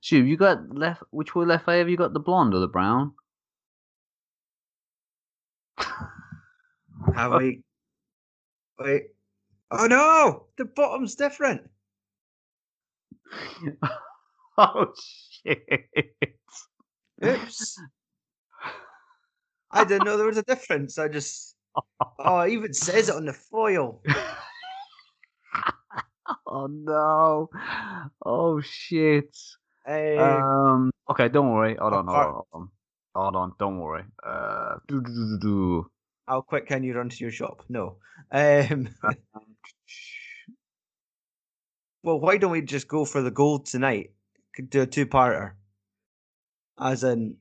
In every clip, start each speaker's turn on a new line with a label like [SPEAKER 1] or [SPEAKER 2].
[SPEAKER 1] Stu, you got left. Which way left eye have you got? The blonde or the brown?
[SPEAKER 2] Have we? Wait. Oh no! The bottom's different.
[SPEAKER 1] oh shit!
[SPEAKER 2] Oops. I didn't know there was a difference. I just. Oh, it even says it on the foil.
[SPEAKER 1] oh no! Oh shit!
[SPEAKER 2] Hey,
[SPEAKER 1] Um. Okay, don't worry. Hold on. Hold on. Hold on. Hold on. Don't worry. Uh. Do, do, do, do, do.
[SPEAKER 2] how quick can you run to your shop? No. Um. Well, why don't we just go for the gold tonight? Could do a two-parter. As in,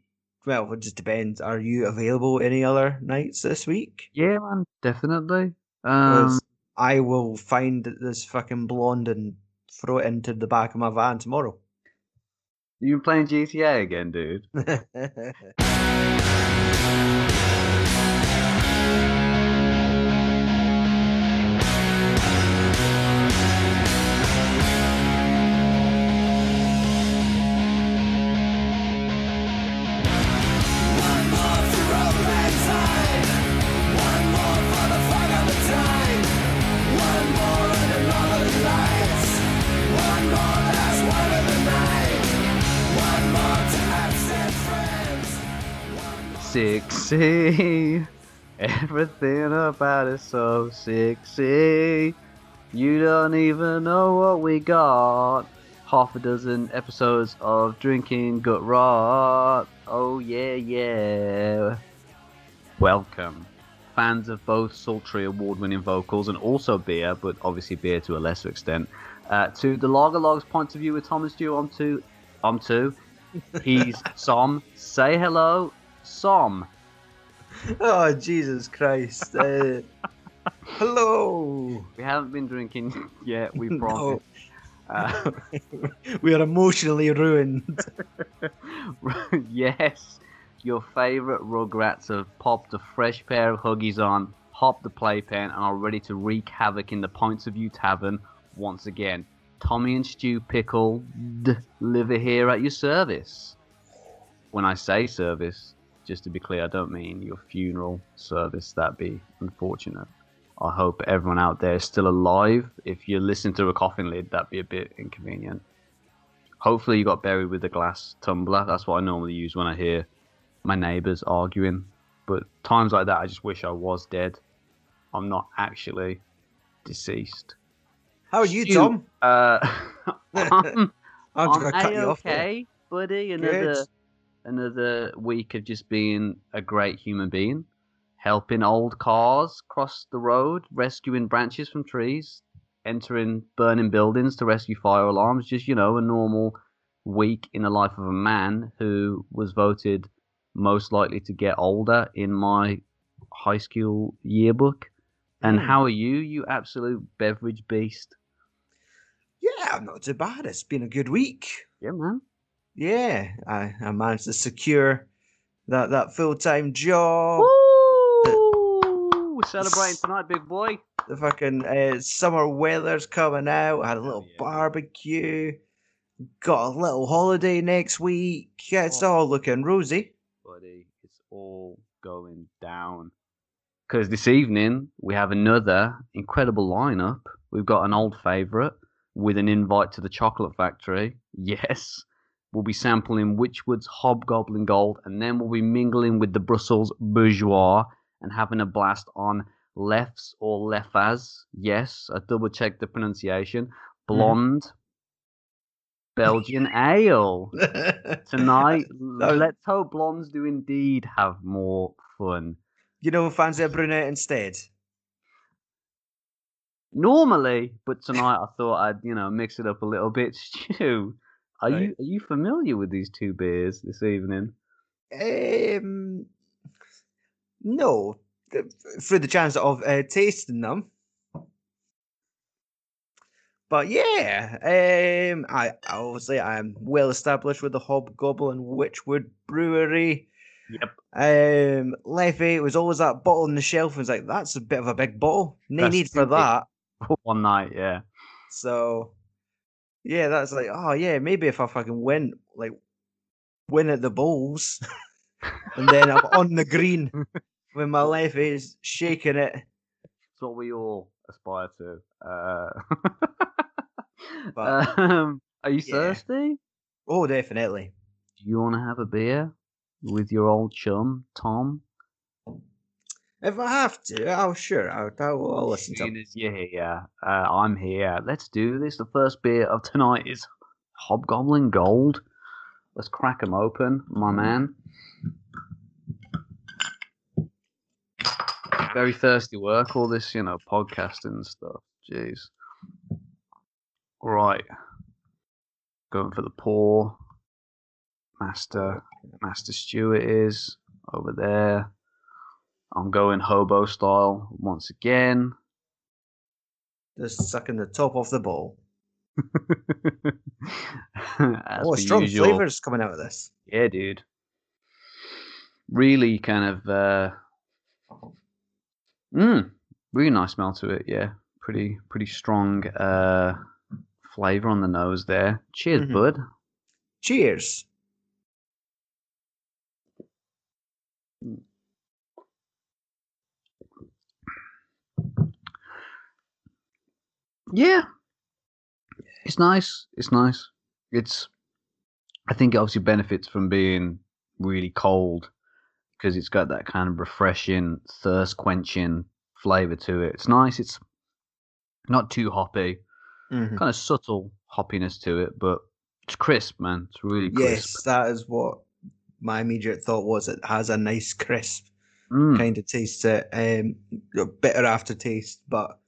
[SPEAKER 2] well, it just depends. Are you available any other nights this week?
[SPEAKER 1] Yeah, man. definitely. Um.
[SPEAKER 2] I will find this fucking blonde and throw it into the back of my van tomorrow.
[SPEAKER 1] You playing GTA again, dude? Sexy. Everything about it so sexy. You don't even know what we got. Half a dozen episodes of drinking gut rot. Oh yeah, yeah. Welcome, fans of both sultry award-winning vocals and also beer, but obviously beer to a lesser extent, uh, to the Lager Logs point of view with Thomas Dew. I'm two. I'm two. He's Som. Say hello, Som.
[SPEAKER 2] oh Jesus Christ! Uh, hello.
[SPEAKER 1] We haven't been drinking yet. We promise. Uh,
[SPEAKER 2] we are emotionally ruined.
[SPEAKER 1] yes, your favourite Rugrats have popped a fresh pair of Huggies on, hopped the playpen, and are ready to wreak havoc in the Pints of View Tavern once again. Tommy and Stu Pickle live here at your service. When I say service, just to be clear, I don't mean your funeral service. That'd be unfortunate. I hope everyone out there is still alive. If you listen to a coffin lid, that'd be a bit inconvenient. Hopefully, you got buried with a glass tumbler. That's what I normally use when I hear my neighbours arguing. But times like that, I just wish I was dead. I'm not actually deceased.
[SPEAKER 2] How are you,
[SPEAKER 1] Stu,
[SPEAKER 2] Tom?
[SPEAKER 1] Uh, I'm,
[SPEAKER 2] I'm
[SPEAKER 1] I'm
[SPEAKER 2] cut you off.
[SPEAKER 1] okay, buddy. Another
[SPEAKER 2] Good.
[SPEAKER 1] Another week of just being a great human being, helping old cars cross the road, rescuing branches from trees, entering burning buildings to rescue fire alarms. Just you know, a normal week in the life of a man who was voted most likely to get older in my high school yearbook. And
[SPEAKER 2] Hmm.
[SPEAKER 1] how are you, you absolute beverage beast?
[SPEAKER 2] Yeah, I'm not too bad. It's been a good week.
[SPEAKER 1] Yeah, man.
[SPEAKER 2] Yeah, I, I managed to secure that that full time job.
[SPEAKER 1] Woo! We're celebrating tonight, big boy.
[SPEAKER 2] The fucking uh, summer weather's coming out. I had a little
[SPEAKER 1] yeah.
[SPEAKER 2] barbecue. Got a little holiday next week. Yeah, it's
[SPEAKER 1] Oh.
[SPEAKER 2] all looking rosy.
[SPEAKER 1] Buddy, it's all going down. Because this evening, we have another incredible lineup. We've got an old favourite with an invite to the Chocolate Factory. Yes. We'll be sampling Wychwood's Hobgoblin Gold, and then we'll be mingling with the Brussels Bourgeois and having a blast on Lefs or Lefas. Yes, I double checked the pronunciation. Hmm. Blonde Belgian Ale tonight. Let's hope blondes do indeed have more fun.
[SPEAKER 2] you know, fancy a brunette instead.
[SPEAKER 1] Normally, but tonight I thought I'd you know mix it up a little bit. Stu, are
[SPEAKER 2] Right.
[SPEAKER 1] you are you familiar with these two beers this evening?
[SPEAKER 2] Um, no, th- for the chance of uh, tasting them. But yeah, um, I obviously I'm well established with the Hobgoblin Wychwood Brewery.
[SPEAKER 1] Yep.
[SPEAKER 2] Um, Leffe was always that bottle on the shelf. and was like, that's a bit of a big bottle. No need for that.
[SPEAKER 1] One night, yeah.
[SPEAKER 2] So, Yeah, that's like, oh yeah, maybe if I fucking win, like, win at the bowls, and then I'm on the green when my life is shaking it.
[SPEAKER 1] It's what we all aspire to. Uh,
[SPEAKER 2] But-
[SPEAKER 1] um, are you
[SPEAKER 2] Yeah.
[SPEAKER 1] thirsty?
[SPEAKER 2] Oh, definitely.
[SPEAKER 1] Do you want to have a beer with your old chum, Tom?
[SPEAKER 2] If I have to, I'll sure. I'll, I'll, I'll listen to.
[SPEAKER 1] As you're here, uh, I'm here. Let's do this. The first beer of tonight is Hobgoblin Gold. Let's crack 'em open, my man. Very thirsty work, all this, you know, podcasting stuff. Jeez. Right. Going for the pour. Master, Master Stewart is over there. I'm going hobo style once again.
[SPEAKER 2] Just sucking the top off the bowl. Oh, strong
[SPEAKER 1] usual.
[SPEAKER 2] flavors coming out of this.
[SPEAKER 1] Yeah, dude. Really kind of uh mm, really nice smell to it, yeah. Pretty pretty strong uh flavor on the nose there. Cheers,
[SPEAKER 2] Mhm.
[SPEAKER 1] bud.
[SPEAKER 2] Cheers.
[SPEAKER 1] Yeah. It's nice. It's nice. It's I think it obviously benefits from being really cold because it's got that kind of refreshing, thirst quenching flavor to it. It's nice. It's not too hoppy.
[SPEAKER 2] Mhm.
[SPEAKER 1] Kind of subtle hoppiness to it, but it's crisp, man. It's really crisp.
[SPEAKER 2] Yes, that is what my immediate thought was. It has a nice crisp
[SPEAKER 1] Mm.
[SPEAKER 2] kind of taste to it, um, a bitter aftertaste, but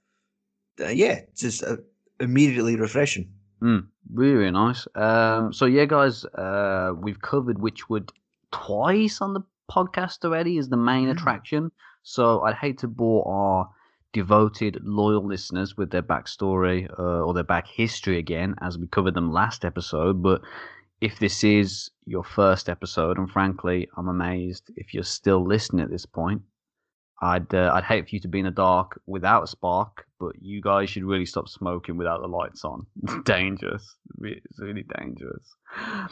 [SPEAKER 2] uh, yeah, just uh, immediately refreshing.
[SPEAKER 1] Mm, really, really nice. Um, so yeah, guys, uh, we've covered Wychwood twice on the podcast already as the main
[SPEAKER 2] Mm.
[SPEAKER 1] attraction. So I'd hate to bore our devoted, loyal listeners with their backstory uh, or their back history again, as we covered them last episode. But if this is your first episode, and frankly, I'm amazed if you're still listening at this point. I'd uh, I'd hate for you to be in the dark without a spark, but you guys should really stop smoking without the lights on. It's dangerous. It's really dangerous.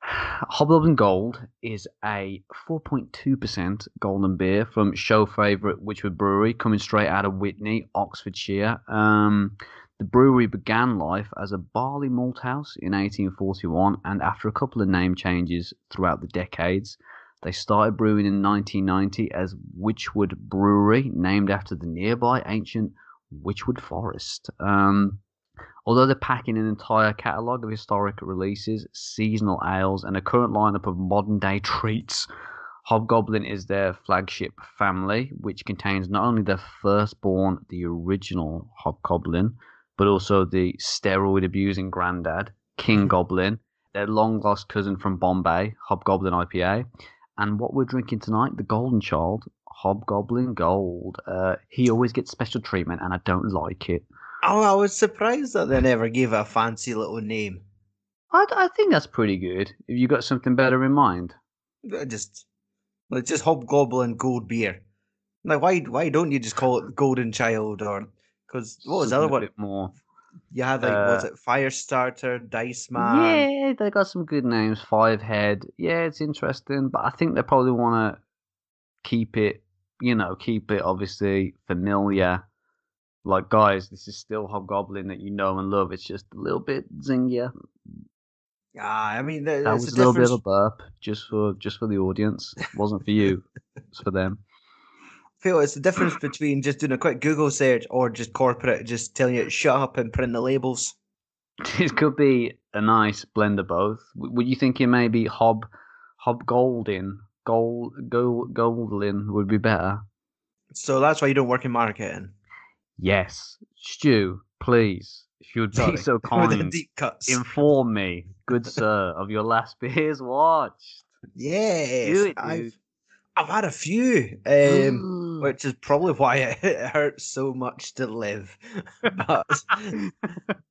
[SPEAKER 1] Hobgoblin Gold is a 4.2% golden beer from show favourite Wychwood Brewery, coming straight out of Witney, Oxfordshire. Um, the brewery began life as a barley malt house in 1841, and after a couple of name changes throughout the decades, they started brewing in 1990 as Wychwood Brewery, named after the nearby ancient Wychwood Forest. Um, although they're packing an entire catalogue of historic releases, seasonal ales, and a current lineup of modern day treats, Hobgoblin is their flagship family, which contains not only their firstborn, the original Hobgoblin, but also the steroid abusing granddad, King Goblin, their long lost cousin from Bombay, Hobgoblin IPA, and what we're drinking tonight, the Golden Child, Hobgoblin Gold. Uh, he always gets special treatment, and I don't like it.
[SPEAKER 2] Oh, I was surprised that they never gave it a fancy little name.
[SPEAKER 1] I, I think that's pretty good. Have you got something better in mind?
[SPEAKER 2] Uh, Just, like, just Hobgoblin Gold Beer. Like, why, why don't you just call it Golden Child or? Because what was the other one?
[SPEAKER 1] bit more.
[SPEAKER 2] You had like, was
[SPEAKER 1] uh,
[SPEAKER 2] it Firestarter, Dice Man?
[SPEAKER 1] Yeah, they got some good names. Five Head. Yeah, it's interesting, but I think they probably want to keep it, you know, keep it obviously familiar. Like, guys, this is still Hobgoblin that you know and love. It's just a little bit zingier.
[SPEAKER 2] Ah, I mean,
[SPEAKER 1] That was
[SPEAKER 2] a
[SPEAKER 1] a little bit of a burp, just for just for the audience. It wasn't for you. it's for them.
[SPEAKER 2] Feel it's the difference between just doing a quick Google search or just corporate just telling you to shut up and print the labels.
[SPEAKER 1] It could be a nice blend of both. W- Were you thinking maybe Hob Hobgoldin, Gold Gold Goldlin would be better?
[SPEAKER 2] So that's why you don't work in marketing.
[SPEAKER 1] Yes, Stu, please, if you would
[SPEAKER 2] Sorry.
[SPEAKER 1] be so kind,
[SPEAKER 2] deep cuts.
[SPEAKER 1] inform me, good sir, of your last beers watched.
[SPEAKER 2] yes,
[SPEAKER 1] Do it, dude.
[SPEAKER 2] I've had a few, um,
[SPEAKER 1] Ooh.
[SPEAKER 2] which is probably why it, it hurts so much to live. but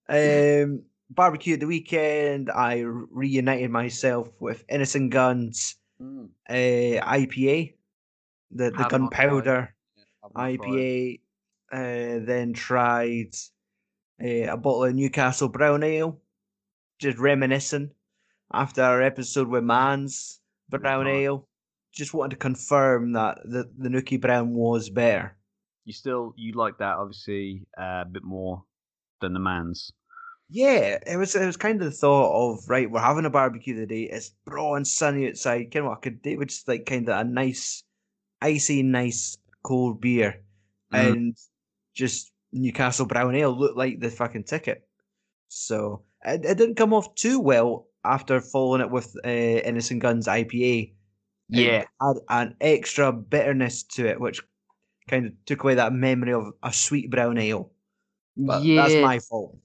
[SPEAKER 2] um, barbecue at the weekend, I reunited myself with Innis & Gunn's
[SPEAKER 1] Mm,
[SPEAKER 2] uh, IPA, the the
[SPEAKER 1] Have not tried.
[SPEAKER 2] gunpowder.
[SPEAKER 1] yeah, I've not tried.
[SPEAKER 2] IPA, uh, then tried uh, a bottle of Newcastle Brown Ale, just reminiscing after our episode with Mann's Brown
[SPEAKER 1] Right.
[SPEAKER 2] Ale. Just wanted to confirm that the the Newkie Brown was better.
[SPEAKER 1] You still you like that obviously uh, a bit more than the Mann's.
[SPEAKER 2] Yeah, it was it was kind of the thought of right, we're having a barbecue today. It's raw and sunny outside. Kind of what I could do just like kind of a nice, icy, nice cold beer,
[SPEAKER 1] Mm.
[SPEAKER 2] and just Newcastle Brown Ale looked like the fucking ticket. So it, it didn't come off too well after following it with uh, Innis & Gunn's IPA. It
[SPEAKER 1] Yeah,
[SPEAKER 2] had an extra bitterness to it, which kind of took away that memory of a sweet brown ale. But
[SPEAKER 1] yeah,
[SPEAKER 2] that's my fault.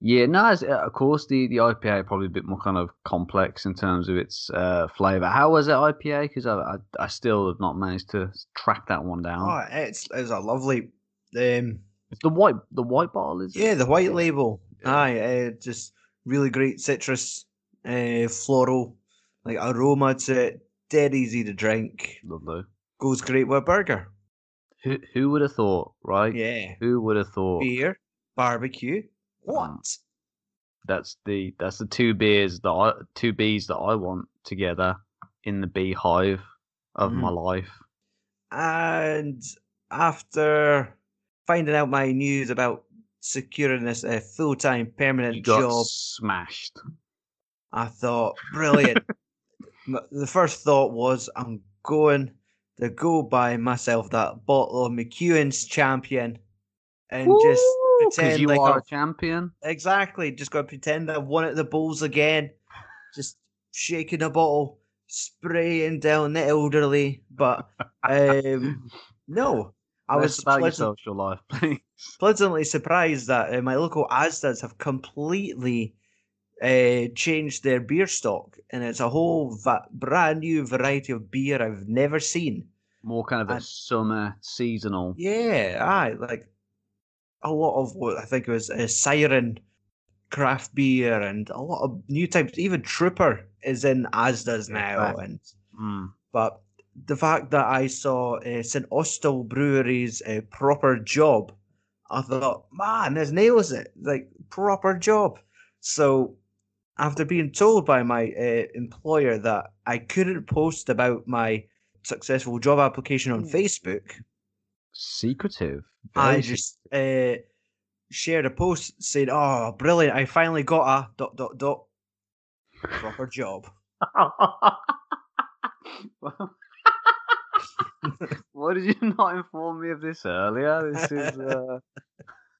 [SPEAKER 1] yeah. No, it's, uh, of course the the IPA probably a bit more kind of complex in terms of its uh, flavor. How was it IPA? Because I, I I still have not managed to track that one down.
[SPEAKER 2] Oh, it's it's a lovely, um,
[SPEAKER 1] It's the white the white bottle is it?
[SPEAKER 2] yeah, the white label.
[SPEAKER 1] Yeah.
[SPEAKER 2] Aye, uh, just really great citrus, uh, floral, like aroma to it. Dead easy to drink.
[SPEAKER 1] Lovely.
[SPEAKER 2] Goes great with a burger.
[SPEAKER 1] Who who would have thought, right?
[SPEAKER 2] Yeah,
[SPEAKER 1] Who would have thought?
[SPEAKER 2] beer, barbecue. What?
[SPEAKER 1] That's the that's the two beers that I two bees that I want together in the beehive of my life.
[SPEAKER 2] And after finding out my news about securing this uh, full time permanent job,
[SPEAKER 1] smashed.
[SPEAKER 2] I thought, brilliant. The first thought was, I'm going to go buy myself that bottle of McEwan's champion and just pretend
[SPEAKER 1] you
[SPEAKER 2] like
[SPEAKER 1] are a champion.
[SPEAKER 2] exactly just going to pretend I've won at the Bulls again. Just shaking a bottle, spraying down the elderly. But um, no, I
[SPEAKER 1] Less
[SPEAKER 2] was
[SPEAKER 1] about your social life, please.
[SPEAKER 2] pleasantly surprised that uh, my local Asda's have completely uh, changed their beer stock, and it's a whole va- brand new variety of beer I've never seen.
[SPEAKER 1] More kind of a summer seasonal.
[SPEAKER 2] Yeah, aye, like a lot of what I think it was uh, Siren craft beer and a lot of new types. Even Trooper is in Asda's now,
[SPEAKER 1] Right.
[SPEAKER 2] and
[SPEAKER 1] Mm.
[SPEAKER 2] but the fact that I saw uh, St Austell Brewery's uh, proper job, I thought, man, this nails it. Like, proper job. So, after being told by my uh, employer that I couldn't post about my successful job application on Facebook,
[SPEAKER 1] Secretive.
[SPEAKER 2] I
[SPEAKER 1] Very
[SPEAKER 2] just uh, shared a post saying, oh, brilliant, I finally got a dot, dot, dot proper job.
[SPEAKER 1] Why did you not inform me of this earlier? This is uh,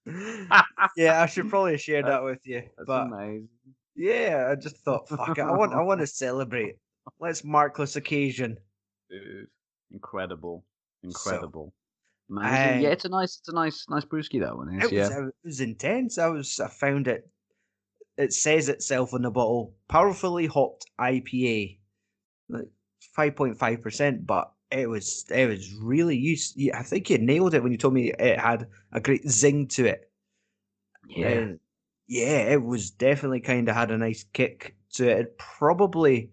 [SPEAKER 2] yeah, I should probably share that with you.
[SPEAKER 1] that's
[SPEAKER 2] But
[SPEAKER 1] amazing.
[SPEAKER 2] Yeah, I just thought, fuck it. I want, I want to celebrate. Let's mark this occasion.
[SPEAKER 1] Dude, incredible,
[SPEAKER 2] So,
[SPEAKER 1] incredible. Yeah, it's a nice, it's a nice, nice brewski. That one is.
[SPEAKER 2] It was, it was intense. I was, I found it. It says itself on the bottle. Powerfully hopped IPA, like five point five percent. But it was, it was really used. I think you nailed it when you told me it had a great zing to it.
[SPEAKER 1] yeah.
[SPEAKER 2] And yeah, it was definitely kind of had a nice kick to it. It probably,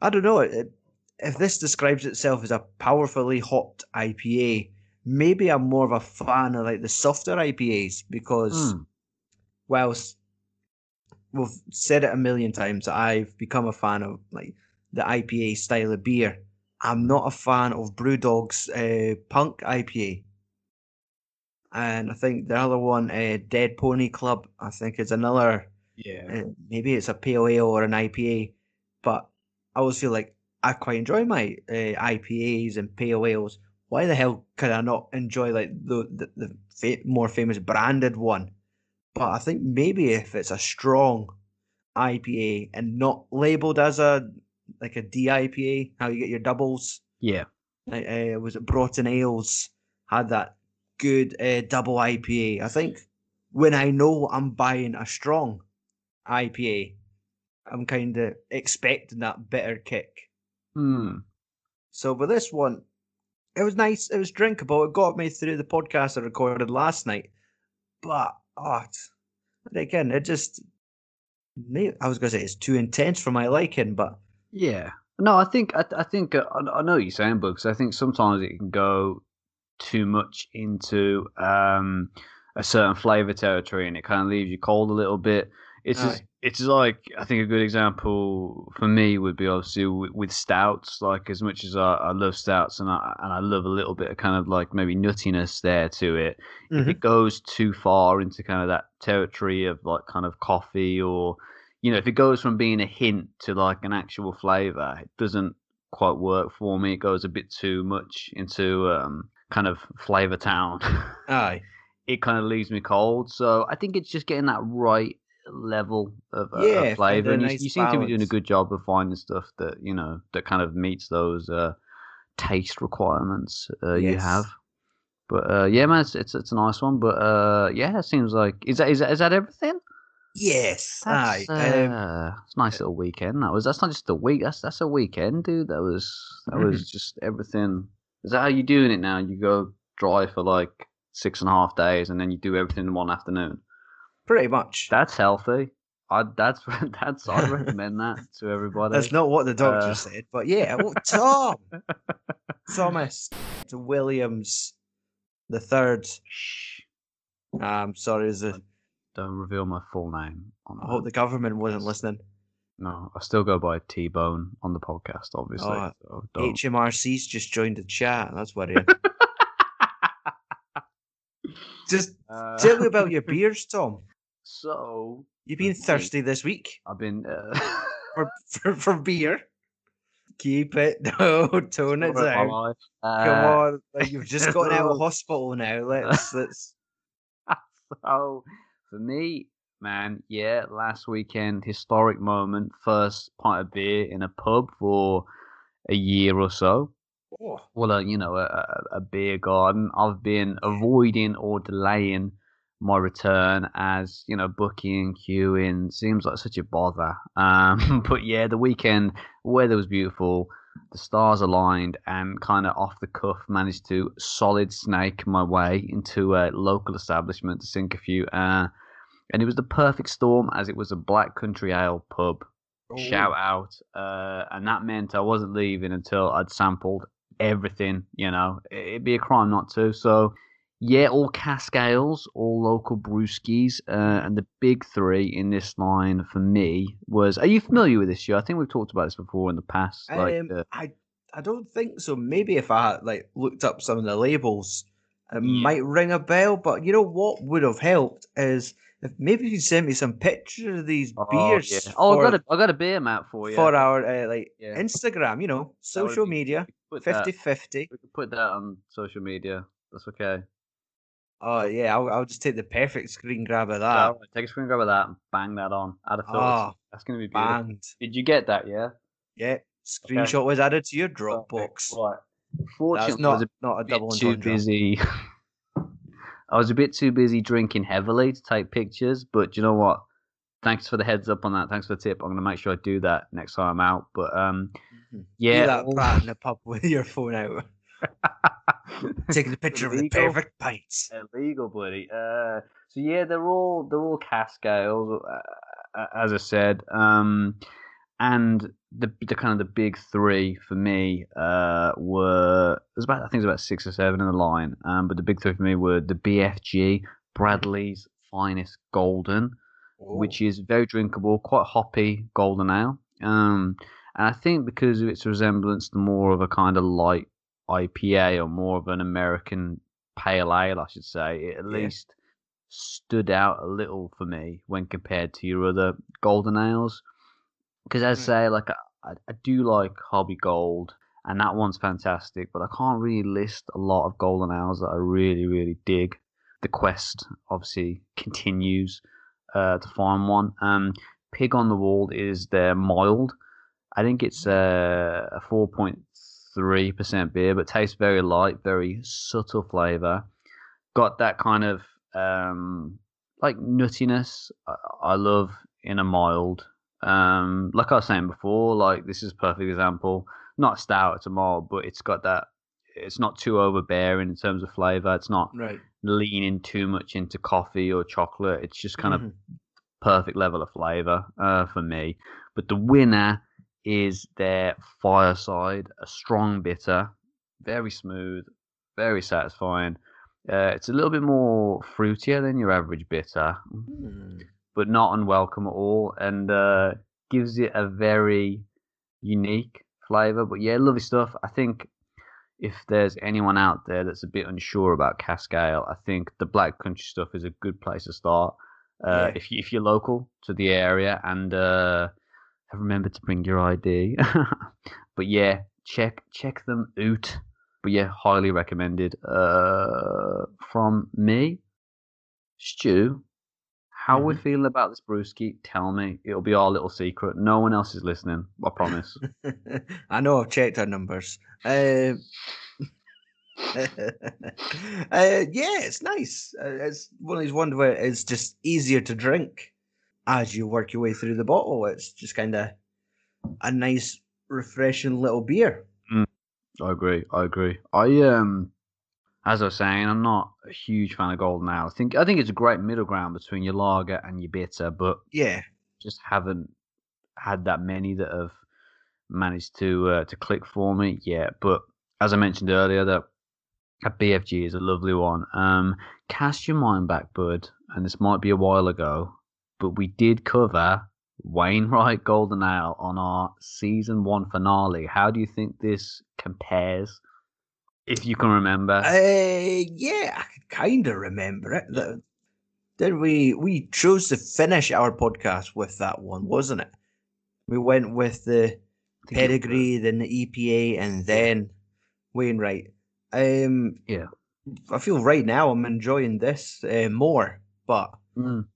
[SPEAKER 2] I don't know, it, if this describes itself as a powerfully hopped IPA, maybe I'm more of a fan of like the softer IPAs because,
[SPEAKER 1] Mm.
[SPEAKER 2] whilst we've said it a million times, I've become a fan of like the IPA style of beer. I'm not a fan of Brewdog's uh, Punk IPA and I think the other one, uh, Dead Pony Club, I think is another.
[SPEAKER 1] Yeah.
[SPEAKER 2] Uh, maybe it's a pale ale or an IPA, but I always feel like I quite enjoy my uh, IPAs and pale ales. Why the hell could I not enjoy like the the, the fa- more famous branded one? But I think maybe if it's a strong IPA and not labeled as a like a DIPA, how you get your doubles,
[SPEAKER 1] Yeah.
[SPEAKER 2] uh, was it Broughton Ales had that good uh, double IPA. I think when I know I'm buying a strong IPA, I'm kind of expecting that bitter kick.
[SPEAKER 1] Hmm.
[SPEAKER 2] So with this one, it was nice. It was drinkable. It got me through the podcast I recorded last night. But oh, again, it just I was gonna say it's too intense for my liking, but
[SPEAKER 1] Yeah. No, I think I, I think uh, I, I know what you're saying, Bugs. I think sometimes it can go too much into um, a certain flavor territory, and it kind of leaves you cold a little bit. It's it's like I think a good example for me would be obviously with, with stouts. Like as much as I, I love stouts and I and I love a little bit of kind of like maybe nuttiness there to it. If
[SPEAKER 2] Mhm.
[SPEAKER 1] it goes too far into kind of that territory of like kind of coffee or you know if it goes from being a hint to like an actual flavor, it doesn't quite work for me. It goes a bit too much into um, kind of flavor town.
[SPEAKER 2] Aye.
[SPEAKER 1] it kind of leaves me cold. So I think it's just getting that right level of, uh,
[SPEAKER 2] Yeah,
[SPEAKER 1] of flavor. And you,
[SPEAKER 2] nice
[SPEAKER 1] you seem to be doing a good job of finding stuff that you know that kind of meets those uh, taste requirements uh, you
[SPEAKER 2] Yes.
[SPEAKER 1] have. But uh, yeah, man, it's, it's it's a nice one. But uh, yeah, it seems like is that is that, is that everything?
[SPEAKER 2] Yes.
[SPEAKER 1] That's,
[SPEAKER 2] Aye. Um,
[SPEAKER 1] uh, it's a nice little weekend. That was. That's not just a week. That's that's a weekend, dude. That was that was just everything. Is that how you doing it now? You go dry for like six and a half days, and then you do everything in one afternoon.
[SPEAKER 2] pretty much.
[SPEAKER 1] That's healthy. I that's that's I recommend that to everybody.
[SPEAKER 2] That's not what the doctor
[SPEAKER 1] Uh,
[SPEAKER 2] said, but yeah. Well, Tom Thomas to Williams the third.
[SPEAKER 1] Shh.
[SPEAKER 2] Um, sorry, is it?
[SPEAKER 1] Don't reveal my full name. On
[SPEAKER 2] I hope the government wasn't listening.
[SPEAKER 1] No, I still go by T Bone on the podcast, obviously.
[SPEAKER 2] Oh,
[SPEAKER 1] so.
[SPEAKER 2] HMRC's just joined the chat. That's worrying. just
[SPEAKER 1] Uh,
[SPEAKER 2] tell me about your beers, Tom.
[SPEAKER 1] So
[SPEAKER 2] You've been thirsty this week
[SPEAKER 1] I've been. Uh,
[SPEAKER 2] for for, for beer. Keep it. No, tone it
[SPEAKER 1] story of my
[SPEAKER 2] down.
[SPEAKER 1] life.
[SPEAKER 2] Come
[SPEAKER 1] Uh,
[SPEAKER 2] on, like you've just gotten out of hospital now. Let's let's.
[SPEAKER 1] so for me, man, yeah, last weekend, historic moment, first pint of beer in a pub for a year or so.
[SPEAKER 2] Oh,
[SPEAKER 1] Well, uh, you know, a, a, a beer garden. I've been avoiding or delaying my return as you know booking queuing seems like such a bother. Um but yeah the weekend weather was beautiful. The stars aligned and kind of off the cuff managed to solid snake my way into a local establishment to sink a few uh and it was the perfect storm as it was a black country ale pub shout out uh and that meant i wasn't leaving until i'd sampled everything you know it'd be a crime not to so yeah, all cask ales, all local brewskis, uh, and the big three in this line for me was. Are you familiar with this show? I think we've talked about this before in the past. Like,
[SPEAKER 2] Um,
[SPEAKER 1] uh,
[SPEAKER 2] I I don't think so. Maybe if I like looked up some of the labels, it
[SPEAKER 1] Yeah.
[SPEAKER 2] might ring a bell. But you know what would have helped is if maybe you send me some pictures of these
[SPEAKER 1] oh,
[SPEAKER 2] beers
[SPEAKER 1] yeah. oh,
[SPEAKER 2] for,
[SPEAKER 1] I got a, I got a beer map for you.
[SPEAKER 2] for our uh, like
[SPEAKER 1] Yeah.
[SPEAKER 2] Instagram. You know, social
[SPEAKER 1] be-
[SPEAKER 2] media,
[SPEAKER 1] Put
[SPEAKER 2] 50-50.
[SPEAKER 1] we could put that on social media. That's okay.
[SPEAKER 2] Oh yeah, I'll, I'll just take the perfect screen grab of that.
[SPEAKER 1] alright, take a screen grab of that and bang that on. Add a filter.
[SPEAKER 2] Ah,
[SPEAKER 1] That's gonna be beautiful.
[SPEAKER 2] Banged.
[SPEAKER 1] Did you get that? Yeah.
[SPEAKER 2] Yeah, screenshot was added to your
[SPEAKER 1] Perfect.
[SPEAKER 2] Dropbox.
[SPEAKER 1] Right.
[SPEAKER 2] That's
[SPEAKER 1] Fortunately, was
[SPEAKER 2] not
[SPEAKER 1] a
[SPEAKER 2] not a double
[SPEAKER 1] too
[SPEAKER 2] entendre.
[SPEAKER 1] busy. I was a bit too busy drinking heavily to take pictures, but you know what? Thanks for the heads up on that. Thanks for the tip. I'm gonna make sure I do that next time I'm out. But um,
[SPEAKER 2] Mhm.
[SPEAKER 1] yeah,
[SPEAKER 2] Do that prat in the pub with your phone out, taking a picture of the perfect pints.
[SPEAKER 1] illegal, buddy. Uh, so yeah, they're all they're all cask ales, uh, uh, as I said. Um, and the the kind of the big three for me uh were there's about I think there's about six or seven in the line. Um, but the big three for me were the BFG Bradley's Finest Golden, which is very drinkable, quite hoppy golden ale. Um, and I think because of its resemblance to more of a kind of light IPA or more of an American pale ale, I should say, it at
[SPEAKER 2] Yeah.
[SPEAKER 1] least stood out a little for me when compared to your other golden ales. Because as I say, like I, I do like Hobby Gold, and that one's fantastic, but I can't really list a lot of golden ales that I really, really dig. The quest obviously continues uh, to find one. Um, Pig on the Wall is their mild. I think it's uh, a 4.3% beer, but tastes very light, very subtle flavor. Got that kind of um, like nuttiness I, I love in a mild. Um, like I was saying before, like this is a perfect example. Not stout, it's a mild, but it's got that. It's not too overbearing in terms of flavor. It's not
[SPEAKER 2] Right.
[SPEAKER 1] leaning too much into coffee or chocolate. It's just kind of
[SPEAKER 2] Mhm.
[SPEAKER 1] perfect level of flavor uh, for me. But the winner is their Fireside, a strong bitter, very smooth, very satisfying. Uh, it's a little bit more fruitier than your average bitter,
[SPEAKER 2] Mm.
[SPEAKER 1] But not unwelcome at all, and uh, gives it a very unique flavor. But yeah, lovely stuff. I think if there's anyone out there that's a bit unsure about cask ale, I think the Black Country stuff is a good place to start. Uh,
[SPEAKER 2] Yeah.
[SPEAKER 1] If you, if you're local to the area and uh, remember to bring your ID. but yeah, check check them out. But yeah, highly recommended. Uh, from me, Stu. How we feeling about this brewski? Tell me. It'll be our little secret. No one else is listening. I promise.
[SPEAKER 2] I know I've checked our numbers. Um, uh, yeah, it's nice. Uh, it's one of these ones where it's just easier to drink as you work your way through the bottle. It's just kind of a nice, refreshing little beer.
[SPEAKER 1] I agree. I agree. I um, as I was saying, I'm not a huge fan of Golden Ale. I think I think it's a great middle ground between your lager and your bitter, but
[SPEAKER 2] Yeah,
[SPEAKER 1] just haven't had that many that have managed to uh, to click for me yet. But as I mentioned earlier, that a BFG is a lovely one. Um, cast your mind back, bud, and this might be a while ago, but we did cover Wainwright Golden Ale on our season one finale. How do you think this compares? If you can remember,
[SPEAKER 2] uh, yeah, I can kind of remember it. The- Did we? We chose to finish our podcast with that one, wasn't it? We went with the
[SPEAKER 1] I think it-
[SPEAKER 2] pedigree, then the EPA, and then Wainwright. Um,
[SPEAKER 1] Yeah.
[SPEAKER 2] I feel right now I'm enjoying this uh, more, but
[SPEAKER 1] Mm.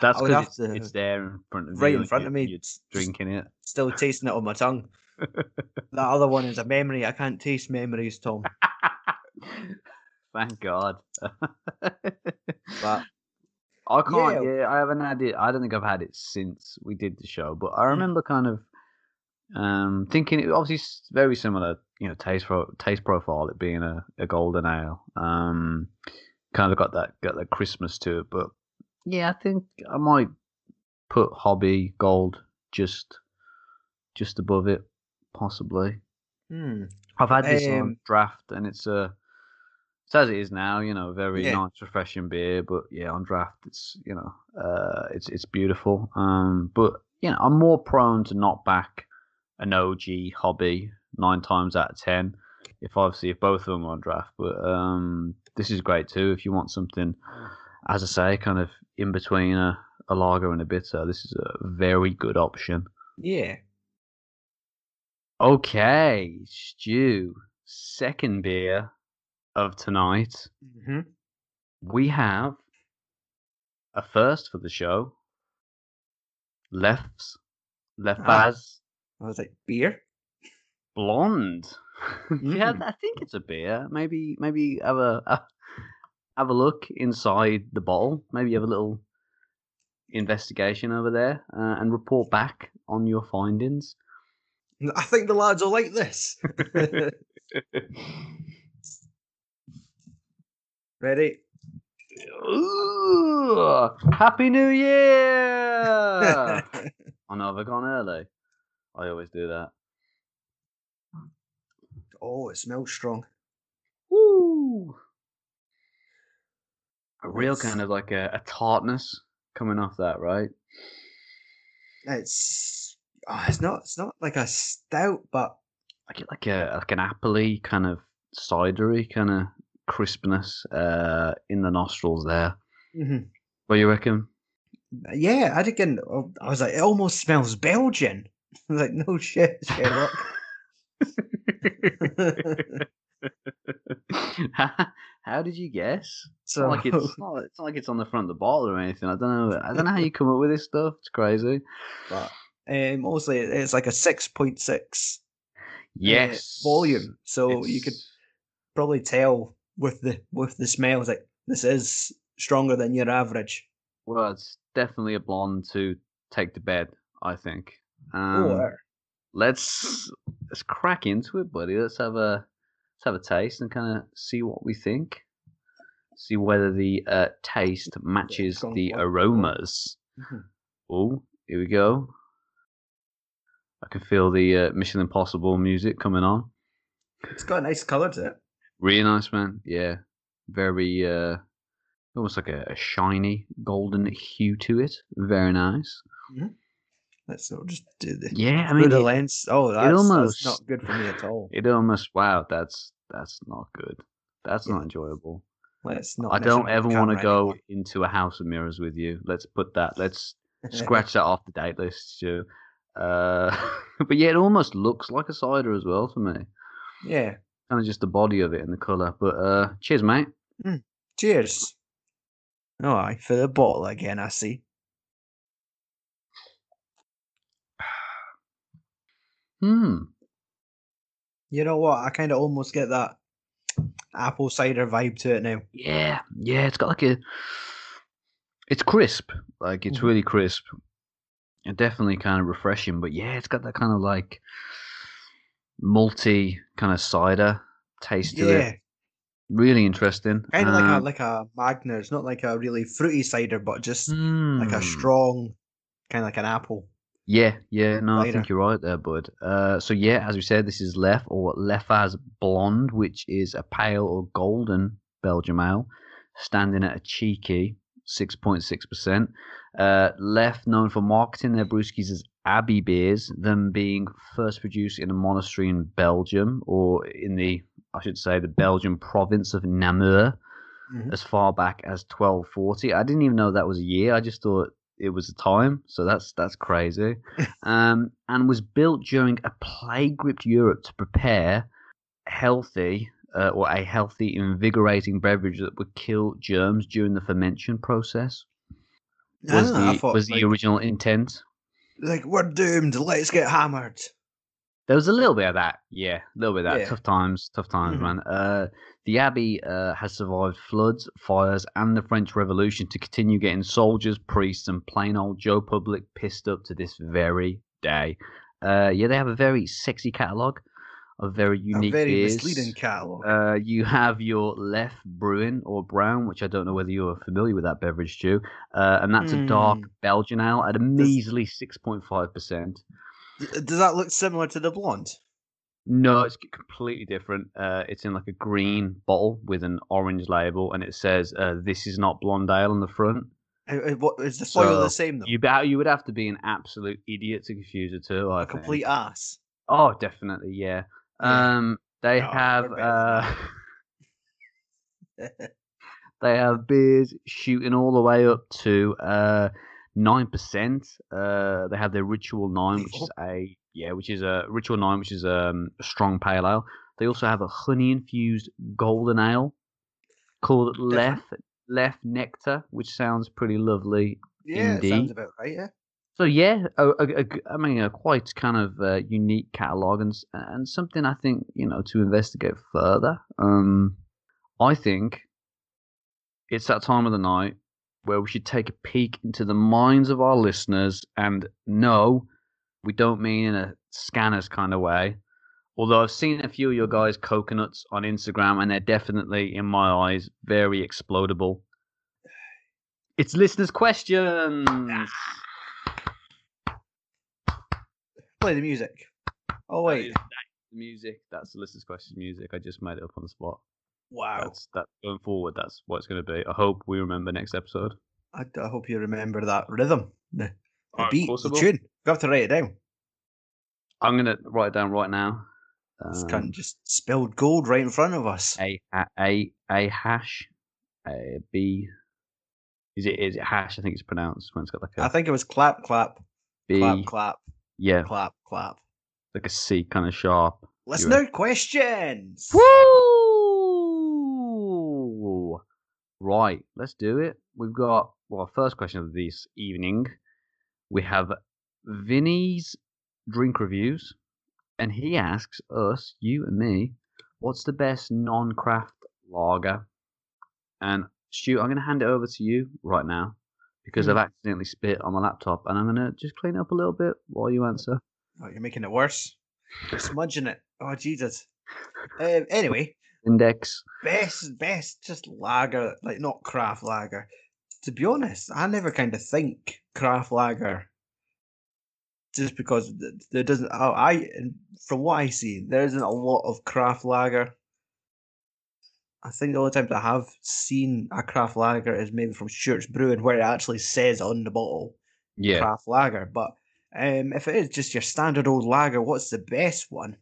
[SPEAKER 1] That's because it's,
[SPEAKER 2] to
[SPEAKER 1] it's there in front of you.
[SPEAKER 2] right in front
[SPEAKER 1] you-
[SPEAKER 2] of me.
[SPEAKER 1] You're drinking it.
[SPEAKER 2] still tasting it on my tongue. that other one is a memory. I can't taste memories, Tom.
[SPEAKER 1] Thank God.
[SPEAKER 2] But
[SPEAKER 1] I can't.
[SPEAKER 2] Yeah.
[SPEAKER 1] Yeah. I haven't had it. I don't think I've had it since we did the show. But I
[SPEAKER 2] Mm.
[SPEAKER 1] remember kind of um, thinking it obviously very similar. You know, taste pro- taste profile. It being a, a golden ale. Um, kind of got that got that Christmas to it. But yeah, I think I might put Hobby Gold just just above it, possibly.
[SPEAKER 2] hmm,
[SPEAKER 1] I've had this on
[SPEAKER 2] Um,
[SPEAKER 1] draft, and it's a it's as it is now. You know, very
[SPEAKER 2] Yeah.
[SPEAKER 1] nice, refreshing beer. But yeah, on draft, it's you know, uh, it's it's beautiful. Um, but you know, I'm more prone to not back an OG hobby nine times out of ten. If obviously if both of them are on draft, but um, this is great too. If you want something, as I say, kind of in between a, a lager and a bitter, this is a very good option.
[SPEAKER 2] yeah.
[SPEAKER 1] Okay, Stu, second beer of tonight.
[SPEAKER 2] hmm
[SPEAKER 1] We have a first for the show. Lefts, Lefaz
[SPEAKER 2] I was like, beer?
[SPEAKER 1] Blonde. yeah,
[SPEAKER 2] Mm.
[SPEAKER 1] I think it's a beer. Maybe, maybe have a, a have a look inside the bottle. Maybe have a little investigation over there uh, and report back on your findings.
[SPEAKER 2] I think the lads will like this. Ready?
[SPEAKER 1] Ooh, Happy New Year! oh no, have I gone early? I always do that.
[SPEAKER 2] oh, it smells strong.
[SPEAKER 1] Woo! A real
[SPEAKER 2] It's-
[SPEAKER 1] kind of like a, a tartness coming off that, right?
[SPEAKER 2] It's oh, it's not it's not like a stout, but
[SPEAKER 1] Like like a like an appley kind of cidery kind of crispness uh, in the nostrils there.
[SPEAKER 2] Mhm.
[SPEAKER 1] What do you reckon?
[SPEAKER 2] yeah, I reckon. oh, I was like, it almost smells Belgian. I was like, no shit, Sherlock.
[SPEAKER 1] How did you guess? It's
[SPEAKER 2] so
[SPEAKER 1] not like it's not, it's not like it's on the front of the bottle or anything. I don't know. I don't know how you come up with this stuff. It's crazy.
[SPEAKER 2] but um, mostly it's like a six point six
[SPEAKER 1] Yes.
[SPEAKER 2] volume. So you could probably tell with the with the smells like this is stronger than your average.
[SPEAKER 1] Well, it's definitely a blonde to take to bed. I think. Um,
[SPEAKER 2] or
[SPEAKER 1] let's let's crack into it, buddy. Let's have a let's have a taste and kind of see what we think. See whether the uh, taste matches the aromas.
[SPEAKER 2] Mhm.
[SPEAKER 1] Oh, here we go. I can feel the uh, Mission Impossible music coming on.
[SPEAKER 2] it's got a nice colour to it.
[SPEAKER 1] Really nice, man. Yeah, very uh, Almost like a, a shiny golden hue to it. Very nice.
[SPEAKER 2] Let's sort just do the
[SPEAKER 1] Yeah, I mean,
[SPEAKER 2] the lens. Oh, that's,
[SPEAKER 1] almost-
[SPEAKER 2] that's not good for me at all.
[SPEAKER 1] it almost wow. That's that's not good. That's
[SPEAKER 2] Yeah.
[SPEAKER 1] not enjoyable.
[SPEAKER 2] Let's not.
[SPEAKER 1] I don't ever want to go
[SPEAKER 2] anymore.
[SPEAKER 1] into a house of mirrors with you. Let's put that. Let's scratch that off the date list, Stu. Uh, but yeah, it almost looks like a cider as well for me.
[SPEAKER 2] yeah.
[SPEAKER 1] Kind of just the body of it and the colour. But uh, cheers, mate.
[SPEAKER 2] Cheers. All right, for the bottle again. I see.
[SPEAKER 1] Hmm.
[SPEAKER 2] You know what? I kind of almost get that apple cider vibe to it now.
[SPEAKER 1] Yeah, yeah. It's got like a. It's crisp. Like it's
[SPEAKER 2] Mhm.
[SPEAKER 1] really crisp. Definitely kind of refreshing. But yeah, it's got that kind of like malty kind of cider taste to
[SPEAKER 2] Yeah,
[SPEAKER 1] it. Really interesting.
[SPEAKER 2] kind of like a
[SPEAKER 1] Um,
[SPEAKER 2] like a Magners. It's not like a really fruity cider, but just like a
[SPEAKER 1] hmm.
[SPEAKER 2] strong, kind of like an apple.
[SPEAKER 1] Yeah, yeah, no, I think you're right there, bud. Uh, so yeah, as we said, this is Lef or Lefaz Blonde, which is a pale or golden Belgium ale, standing at a cheeky six point six percent. Uh, Leffe, known for marketing their brewskis as Abbey beers, them being first produced in a monastery in Belgium, or in the, I should say, the Belgian province of Namur,
[SPEAKER 2] Mhm.
[SPEAKER 1] as far back as 1240. I didn't even know that was a year. I just thought it was a time. So that's that's crazy. um, and was built during a plague-gripped Europe to prepare healthy uh, or a healthy, invigorating beverage that would kill germs during the fermentation process. Was
[SPEAKER 2] know,
[SPEAKER 1] the
[SPEAKER 2] thought,
[SPEAKER 1] was the
[SPEAKER 2] like,
[SPEAKER 1] original intent?
[SPEAKER 2] like we're doomed. Let's get hammered.
[SPEAKER 1] There was a little bit of that, yeah, a little bit of that.
[SPEAKER 2] Yeah.
[SPEAKER 1] Tough times, tough times,
[SPEAKER 2] Mhm.
[SPEAKER 1] man. Uh, the Abbey uh, has survived floods, fires, and the French Revolution to continue getting soldiers, priests, and plain old Joe Public pissed up to this very day. Uh, yeah, they have a very sexy catalogue of very unique
[SPEAKER 2] a very
[SPEAKER 1] beers.
[SPEAKER 2] misleading catalogue.
[SPEAKER 1] Uh, you have your Left Brewing or Brown, which I don't know whether you're familiar with that beverage, Stu. Uh, and that's a dark
[SPEAKER 2] Hmm.
[SPEAKER 1] Belgian ale at a measly 6.5%.
[SPEAKER 2] Does that look similar to the blonde?
[SPEAKER 1] No, it's completely different. Uh, it's in like a green bottle with an orange label, and it says uh, "This is not blonde ale" on the front.
[SPEAKER 2] Uh, uh, What is the foil
[SPEAKER 1] So,
[SPEAKER 2] the same though?
[SPEAKER 1] You you would have to be an absolute idiot to confuse the two. I
[SPEAKER 2] a
[SPEAKER 1] think.
[SPEAKER 2] complete ass.
[SPEAKER 1] Oh, definitely, yeah. Um, they
[SPEAKER 2] No,
[SPEAKER 1] have
[SPEAKER 2] we're better than
[SPEAKER 1] uh, they have beers shooting all the way up to uh nine percent. Uh, they have their Ritual Nine, which is a yeah, which is a Ritual Nine, which is um, a strong pale ale. They also have a honey infused golden ale called Left Left Nectar, which sounds pretty lovely.
[SPEAKER 2] yeah, it sounds
[SPEAKER 1] Indeed.
[SPEAKER 2] about right. Yeah.
[SPEAKER 1] So yeah, a, a, a I mean, a quite kind of uh, unique catalog and and something I think you know to investigate further. Um, I think it's that time of the night where we should take a peek into the minds of our listeners. And no, we don't mean in a scanners kind of way. Although I've seen a few of your guys' coconuts on Instagram, and they're definitely, in my eyes, very explodable. It's listeners' questions.
[SPEAKER 2] Play the music. Oh wait.
[SPEAKER 1] is- that's the music. That's the listeners' question music. I just made it up on the spot.
[SPEAKER 2] Wow.
[SPEAKER 1] That's that going forward. That's what it's going to be. I hope we remember next episode.
[SPEAKER 2] I, I hope you remember that rhythm, the, the beat,
[SPEAKER 1] I
[SPEAKER 2] the tune. You have to write it down.
[SPEAKER 1] I'm going to write it down right now.
[SPEAKER 2] This
[SPEAKER 1] Um,
[SPEAKER 2] cunt just spilled gold right in front of us.
[SPEAKER 1] a a a a hash, a b. Is it is it hash? I think it's pronounced when it's got like a
[SPEAKER 2] I think it was clap, clap,
[SPEAKER 1] B.
[SPEAKER 2] clap, clap,
[SPEAKER 1] yeah,
[SPEAKER 2] clap, clap.
[SPEAKER 1] like a C kind of sharp.
[SPEAKER 2] Listener questions.
[SPEAKER 1] Woo! Right, let's do it. We've got well, first question of this evening. We have Vinny's drink reviews, and he asks us, you and me, what's the best non-craft lager? And Stu, I'm going to hand it over to you right now because. I've accidentally spit on my laptop, and I'm going to just clean it up a little bit while you answer.
[SPEAKER 2] Oh, you're making it worse. You're smudging it. Oh Jesus. Um, anyway,
[SPEAKER 1] Index.
[SPEAKER 2] best, best, just lager, like not craft lager. To be honest, I never kind of think craft lager. Just because there doesn't, oh, I, from what I see, there isn't a lot of craft lager. I think the only times I have seen a craft lager is maybe from Stewart's Brewing, where it actually says on the bottle
[SPEAKER 1] Yeah.
[SPEAKER 2] craft lager. But um, if it is just your standard old lager, what's the best one?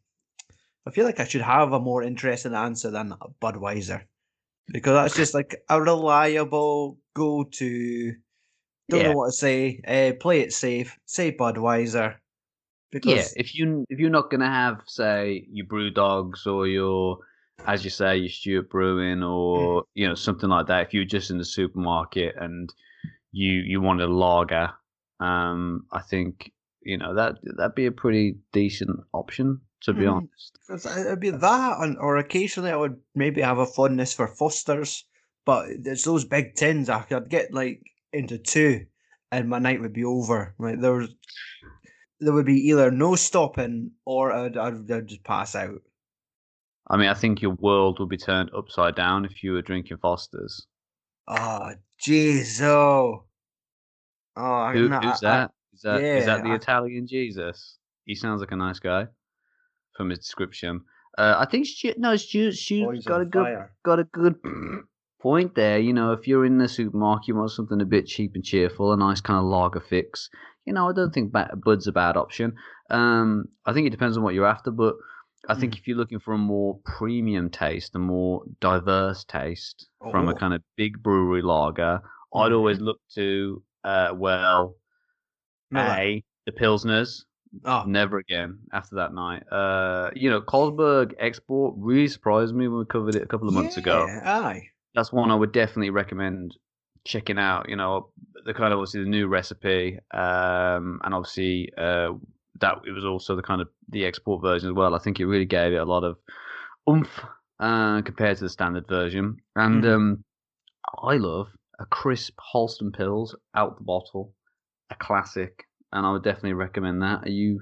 [SPEAKER 2] I feel like I should have a more interesting answer than Budweiser because that's just like a reliable go to. Don't
[SPEAKER 1] Yeah.
[SPEAKER 2] know what to say. Uh, play it safe. Say Budweiser. Because
[SPEAKER 1] Yeah, if you if you're not gonna have say your brew dogs or your as you say your Stewart Brewing or you know something like that, if you're just in the supermarket and you you want a lager, um, I think you know that that'd be a pretty decent option to be
[SPEAKER 2] Mhm.
[SPEAKER 1] honest.
[SPEAKER 2] 'cause it'd be that, and, or occasionally I would maybe have a fondness for Fosters, but it's those big tins. I could get like into two, and my night would be over. Like there was, there would be either no stopping or I'd, I'd, I'd just pass out.
[SPEAKER 1] I mean, I think your world would be turned upside down if you were drinking Fosters.
[SPEAKER 2] Oh, jeez, oh, I-
[SPEAKER 1] Who,
[SPEAKER 2] no,
[SPEAKER 1] who's
[SPEAKER 2] I-
[SPEAKER 1] that? Is that is that
[SPEAKER 2] yeah,
[SPEAKER 1] the
[SPEAKER 2] I-
[SPEAKER 1] Italian Jesus? He sounds like a nice guy from his description. Uh, I think Stu, no, Stu, Stu's got a good
[SPEAKER 2] fire.
[SPEAKER 1] got a good point there. You know, if you're in the supermarket, you want something a bit cheap and cheerful, a nice kind of lager fix. You know, I don't think Bud's a bad option. Um, I think it depends on what you're after, but I think
[SPEAKER 2] Mm.
[SPEAKER 1] if you're looking for a more premium taste, a more diverse taste from a
[SPEAKER 2] Oh.
[SPEAKER 1] kind of big brewery lager, I'd always look to uh, well,
[SPEAKER 2] Miller.
[SPEAKER 1] a the pilsners.
[SPEAKER 2] Oh,
[SPEAKER 1] Never again after that night. Uh, you know, Carlsberg Export really surprised me when we covered it a couple of months ago
[SPEAKER 2] Aye.
[SPEAKER 1] that's one I would definitely recommend checking out. You know, the kind of obviously the new recipe, um, and obviously uh, that it was also the kind of the export version as well. I think it really gave it a lot of oomph uh, compared to the standard version. And
[SPEAKER 2] Mhm.
[SPEAKER 1] um, I love a crisp Holsten Pils out the bottle, a classic, and I would definitely recommend that. Are you?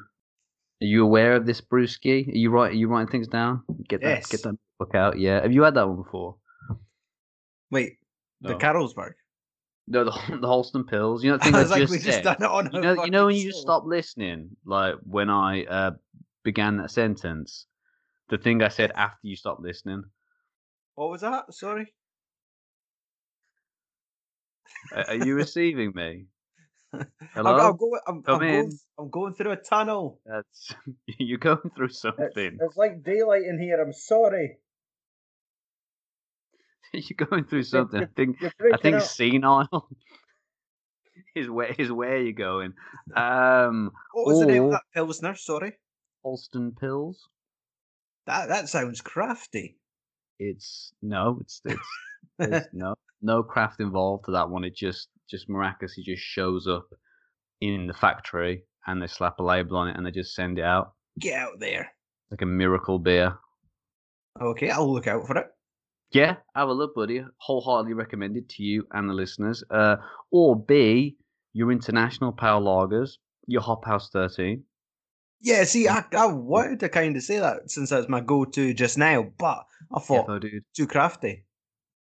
[SPEAKER 1] Are you aware of this brewski? Are you write? Are you writing things down? Get that.
[SPEAKER 2] Yes.
[SPEAKER 1] Get that book out. Yeah. Have you had that one before?
[SPEAKER 2] Wait, the
[SPEAKER 1] No.
[SPEAKER 2] Carlsberg.
[SPEAKER 1] No, the the Holsten Pils. You know, the thing
[SPEAKER 2] I
[SPEAKER 1] I,
[SPEAKER 2] was like,
[SPEAKER 1] just
[SPEAKER 2] we
[SPEAKER 1] said.
[SPEAKER 2] just done it on
[SPEAKER 1] you
[SPEAKER 2] a
[SPEAKER 1] know, you know when you just stop listening, like when I uh, began that sentence, the thing I said after you stopped listening.
[SPEAKER 2] What was that? Sorry.
[SPEAKER 1] A- Are you receiving me?
[SPEAKER 2] I'm,
[SPEAKER 1] Hello.
[SPEAKER 2] I'm, going, I'm,
[SPEAKER 1] Come
[SPEAKER 2] I'm, going. I'm going through a tunnel.
[SPEAKER 1] That's you're going through
[SPEAKER 2] It's,
[SPEAKER 1] something.
[SPEAKER 2] it's like daylight in here. I'm sorry.
[SPEAKER 1] you're going through something. I think I think senile is where is where you're going. Um,
[SPEAKER 2] What was the name of
[SPEAKER 1] or-
[SPEAKER 2] that pilsner? Sorry.
[SPEAKER 1] Holsten Pils.
[SPEAKER 2] That that sounds crafty.
[SPEAKER 1] It's no, it's it's There's no no craft involved to that one. It just just miraculously just shows up in the factory and they slap a label on it and they just send it out
[SPEAKER 2] Get out there.
[SPEAKER 1] like a miracle beer.
[SPEAKER 2] Okay, I'll look out for it.
[SPEAKER 1] Yeah, have a look, buddy. Wholeheartedly recommended to you and the listeners. Uh, or B, your international power lagers, your Hop House 13.
[SPEAKER 2] Yeah, see, I, I wanted to kind of say that since that's my go-to just now, but I thought
[SPEAKER 1] Defo, dude.
[SPEAKER 2] too crafty.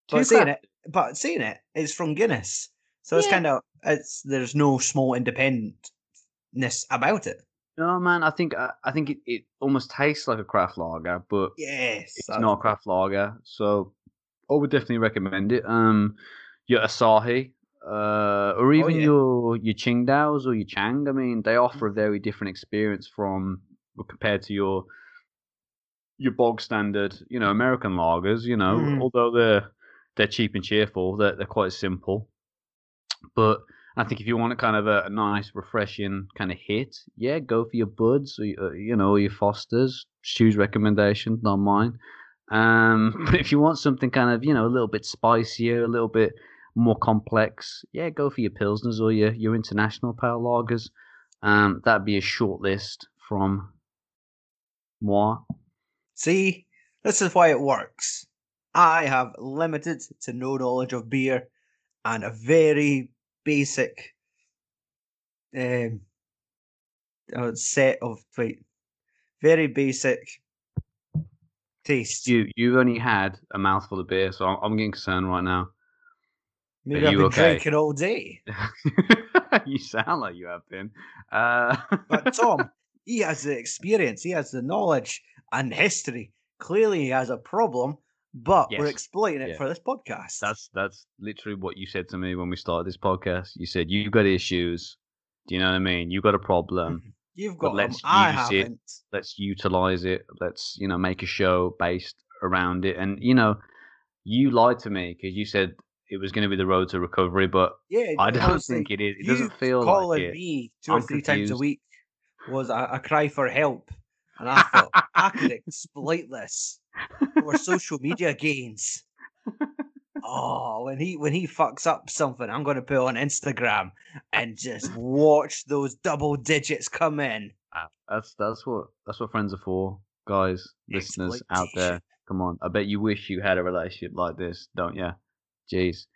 [SPEAKER 1] Too
[SPEAKER 2] But saying
[SPEAKER 1] crafty.
[SPEAKER 2] it, but saying it, it's from Guinness, so it's kind of it's there's no small independentness about it.
[SPEAKER 1] No, man, I think I, I think it, it almost tastes like a craft lager, but
[SPEAKER 2] Yes,
[SPEAKER 1] it's not a craft lager, so I would definitely recommend it. Um, your Asahi, uh, or even
[SPEAKER 2] yeah.
[SPEAKER 1] your your Tsingtaos or your Chang. I mean, they offer a very different experience from compared to your your bog standard, you know, American lagers. You know,
[SPEAKER 2] Mhm.
[SPEAKER 1] although they're they're cheap and cheerful, they're they're quite simple. But I think if you want a kind of a, a nice, refreshing kind of hit, yeah, go for your Buds or you know your Fosters. Stu's recommendation, not mine. Um, but if you want something kind of you know a little bit spicier, a little bit more complex, yeah, go for your Pilsners or your your international pale lagers. Um, that'd be a short list from moi.
[SPEAKER 2] See, this is why it works. I have limited to no knowledge of beer and a very basic um, uh, set of wait, very basic taste.
[SPEAKER 1] You you've only had a mouthful of beer, so I'm, I'm getting concerned right now.
[SPEAKER 2] Maybe
[SPEAKER 1] are
[SPEAKER 2] I've been
[SPEAKER 1] okay?
[SPEAKER 2] drinking all day.
[SPEAKER 1] you sound like you have been. Uh,
[SPEAKER 2] But Tom, he has the experience, he has the knowledge and history. Clearly, he has a problem, but we're
[SPEAKER 1] Yes.
[SPEAKER 2] exploiting it
[SPEAKER 1] Yeah.
[SPEAKER 2] for this podcast.
[SPEAKER 1] That's that's literally what you said to me when we started this podcast. You said you've got issues. Do you know what I mean? You've got a problem.
[SPEAKER 2] You've got them.
[SPEAKER 1] let's
[SPEAKER 2] I
[SPEAKER 1] use it.
[SPEAKER 2] haven't.
[SPEAKER 1] Let's utilize it. Let's you know make a show based around it. And you know, you lied to me because you said it was going to be the road to recovery, but
[SPEAKER 2] Yeah,
[SPEAKER 1] I don't think it is. It doesn't feel
[SPEAKER 2] calling
[SPEAKER 1] like it.
[SPEAKER 2] me two or
[SPEAKER 1] I'm
[SPEAKER 2] three times a week was a, a cry for help, and I thought I could exploit this for social media gains. Oh, when he when he fucks up something, I'm going to put on Instagram and just watch those double digits come in.
[SPEAKER 1] Ah, That's that's what that's what friends are for, guys, listeners out there. Come on, I bet you wish you had a relationship like this, don't you? Jeez,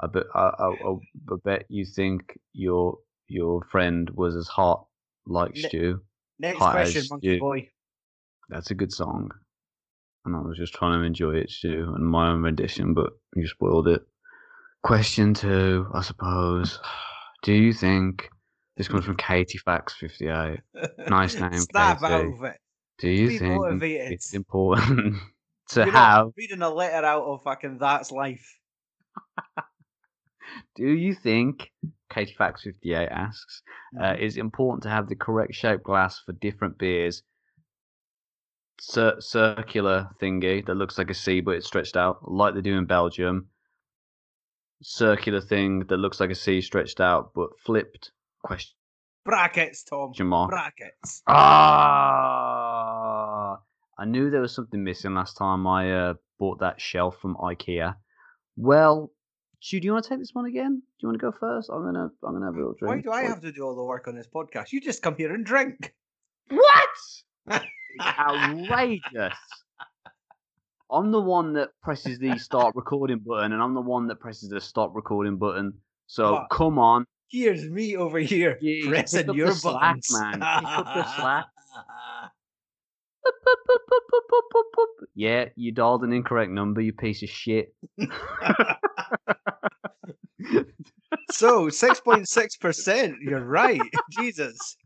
[SPEAKER 1] I bet I, I, I, bet you think your your friend was as hot like
[SPEAKER 2] Ne-
[SPEAKER 1] Stu.
[SPEAKER 2] Next
[SPEAKER 1] Hot
[SPEAKER 2] question, monkey
[SPEAKER 1] you.
[SPEAKER 2] boy.
[SPEAKER 1] That's a good song, and I was just trying to enjoy it, too and my own rendition, but you spoiled it. Question two, I suppose. Do you think this comes from Katie Fax fifty eight? Nice name,
[SPEAKER 2] Snap
[SPEAKER 1] Katie.
[SPEAKER 2] of it.
[SPEAKER 1] Do you
[SPEAKER 2] Be
[SPEAKER 1] think
[SPEAKER 2] motivated.
[SPEAKER 1] it's important to
[SPEAKER 2] You're
[SPEAKER 1] have?
[SPEAKER 2] reading a letter out of fucking that's life.
[SPEAKER 1] Do you think Katie Fax fifty eight asks uh,
[SPEAKER 2] Mm-hmm.
[SPEAKER 1] is important to have the correct shaped glass for different beers? Cir- circular thingy that looks like a C but it's stretched out, like they do in Belgium. Circular thing that looks like a C stretched out but flipped? Question
[SPEAKER 2] Brackets, Tom.
[SPEAKER 1] mark.
[SPEAKER 2] Brackets.
[SPEAKER 1] Ah, I knew there was something missing last time I uh, bought that shelf from IKEA. Well, Stu, do you want to take this one again? Do you want to go first? I'm gonna, I'm gonna have a little drink.
[SPEAKER 2] Why do I have to do all the work on this podcast? You just come here and drink.
[SPEAKER 1] What? Outrageous! I'm the one that presses the start recording button, and I'm the one that presses the stop recording button. So come on,
[SPEAKER 2] Here's me over here
[SPEAKER 1] Yeah,
[SPEAKER 2] pressing your
[SPEAKER 1] the slack, man. Pick up the slack. yeah, you dialed an incorrect number, you piece of shit.
[SPEAKER 2] so six point six percent. You're right. Jesus.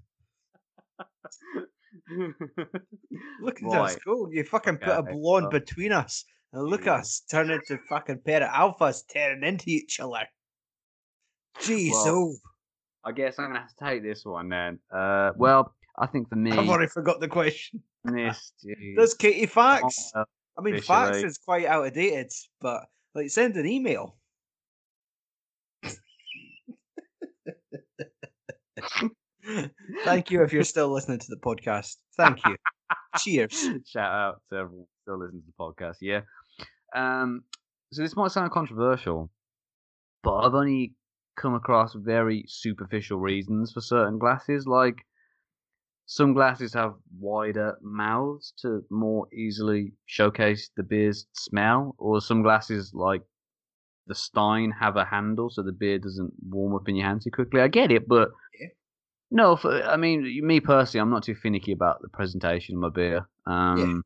[SPEAKER 2] Look at us
[SPEAKER 1] Right.
[SPEAKER 2] go. You fucking put a
[SPEAKER 1] Okay,
[SPEAKER 2] blonde
[SPEAKER 1] well.
[SPEAKER 2] between us. And look
[SPEAKER 1] Yeah.
[SPEAKER 2] us turn into fucking pair of alphas tearing into each other. Jeez,
[SPEAKER 1] Well,
[SPEAKER 2] oh,
[SPEAKER 1] I guess I'm gonna have to take this one then. Uh, well, I think for me,
[SPEAKER 2] I've already forgot the question.
[SPEAKER 1] this,
[SPEAKER 2] Does Katie Fax? I mean, fax is quite outdated, but like, send an email. Thank you if you're still listening to the podcast. Thank you. Cheers.
[SPEAKER 1] Shout out to everyone still listening to the podcast. Yeah. Um. So this might sound controversial, but I've only come across very superficial reasons for certain glasses. Like some glasses have wider mouths to more easily showcase the beer's smell, or some glasses like the Stein have a handle so the beer doesn't warm up in your hand too quickly. I get it, but. No, for, I mean, me personally, I'm not too finicky about the presentation of my beer. Um,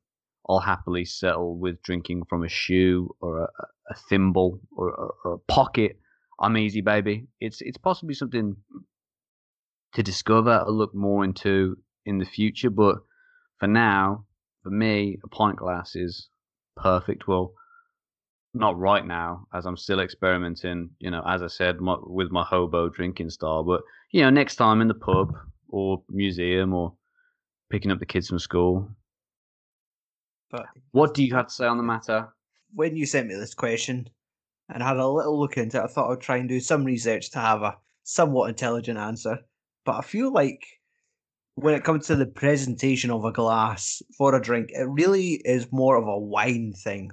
[SPEAKER 1] I'll happily settle with drinking from a shoe or a, a thimble or, or, or a pocket. I'm easy, baby. It's it's possibly something to discover or look more into in the future, but for now, for me, a pint glass is perfect. Well, not right now, as I'm still experimenting. You know, as I said, my, with my hobo drinking style. But you know, next time in the pub or museum or picking up the kids from school.
[SPEAKER 2] But
[SPEAKER 1] What do you have to say on the matter?
[SPEAKER 2] when you sent me this question and I had a little look into it, I thought I'd try and do some research to have a somewhat intelligent answer. But I feel like when it comes to the presentation of a glass for a drink, it really is more of a wine thing.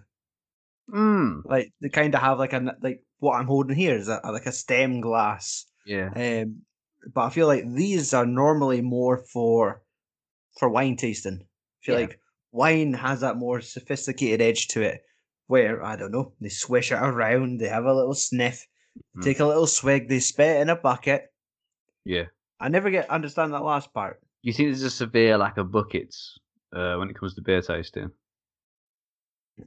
[SPEAKER 1] Mm.
[SPEAKER 2] Like they kind of have like a like what I'm holding here is a, like a stem glass.
[SPEAKER 1] Yeah.
[SPEAKER 2] Um, but I feel like these are normally more for for wine tasting. I feel
[SPEAKER 1] Yeah.
[SPEAKER 2] like wine has that more sophisticated edge to it, where I don't know, they swish it around, they have a little sniff,
[SPEAKER 1] Mhm.
[SPEAKER 2] take a little swig, they spit it in a bucket.
[SPEAKER 1] Yeah.
[SPEAKER 2] I never get understand that last part.
[SPEAKER 1] You think there's a severe lack of buckets uh, when it comes to beer tasting?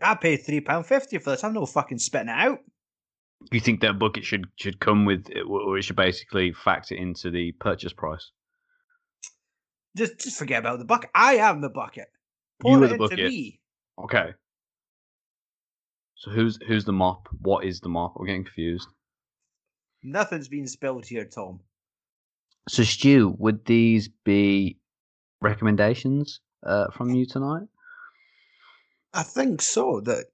[SPEAKER 2] I paid three pound fifty for this. I'm no fucking spitting it out.
[SPEAKER 1] You think that bucket should should come with, it, or it should basically factor into the purchase price?
[SPEAKER 2] Just just forget about the bucket. I am the bucket.
[SPEAKER 1] You
[SPEAKER 2] Pour
[SPEAKER 1] are the bucket.
[SPEAKER 2] me.
[SPEAKER 1] Okay. So who's who's the mop? What is the mop? We're getting confused.
[SPEAKER 2] Nothing's been spilled here, Tom.
[SPEAKER 1] So Stu, would these be recommendations uh, from you tonight?
[SPEAKER 2] I think so. That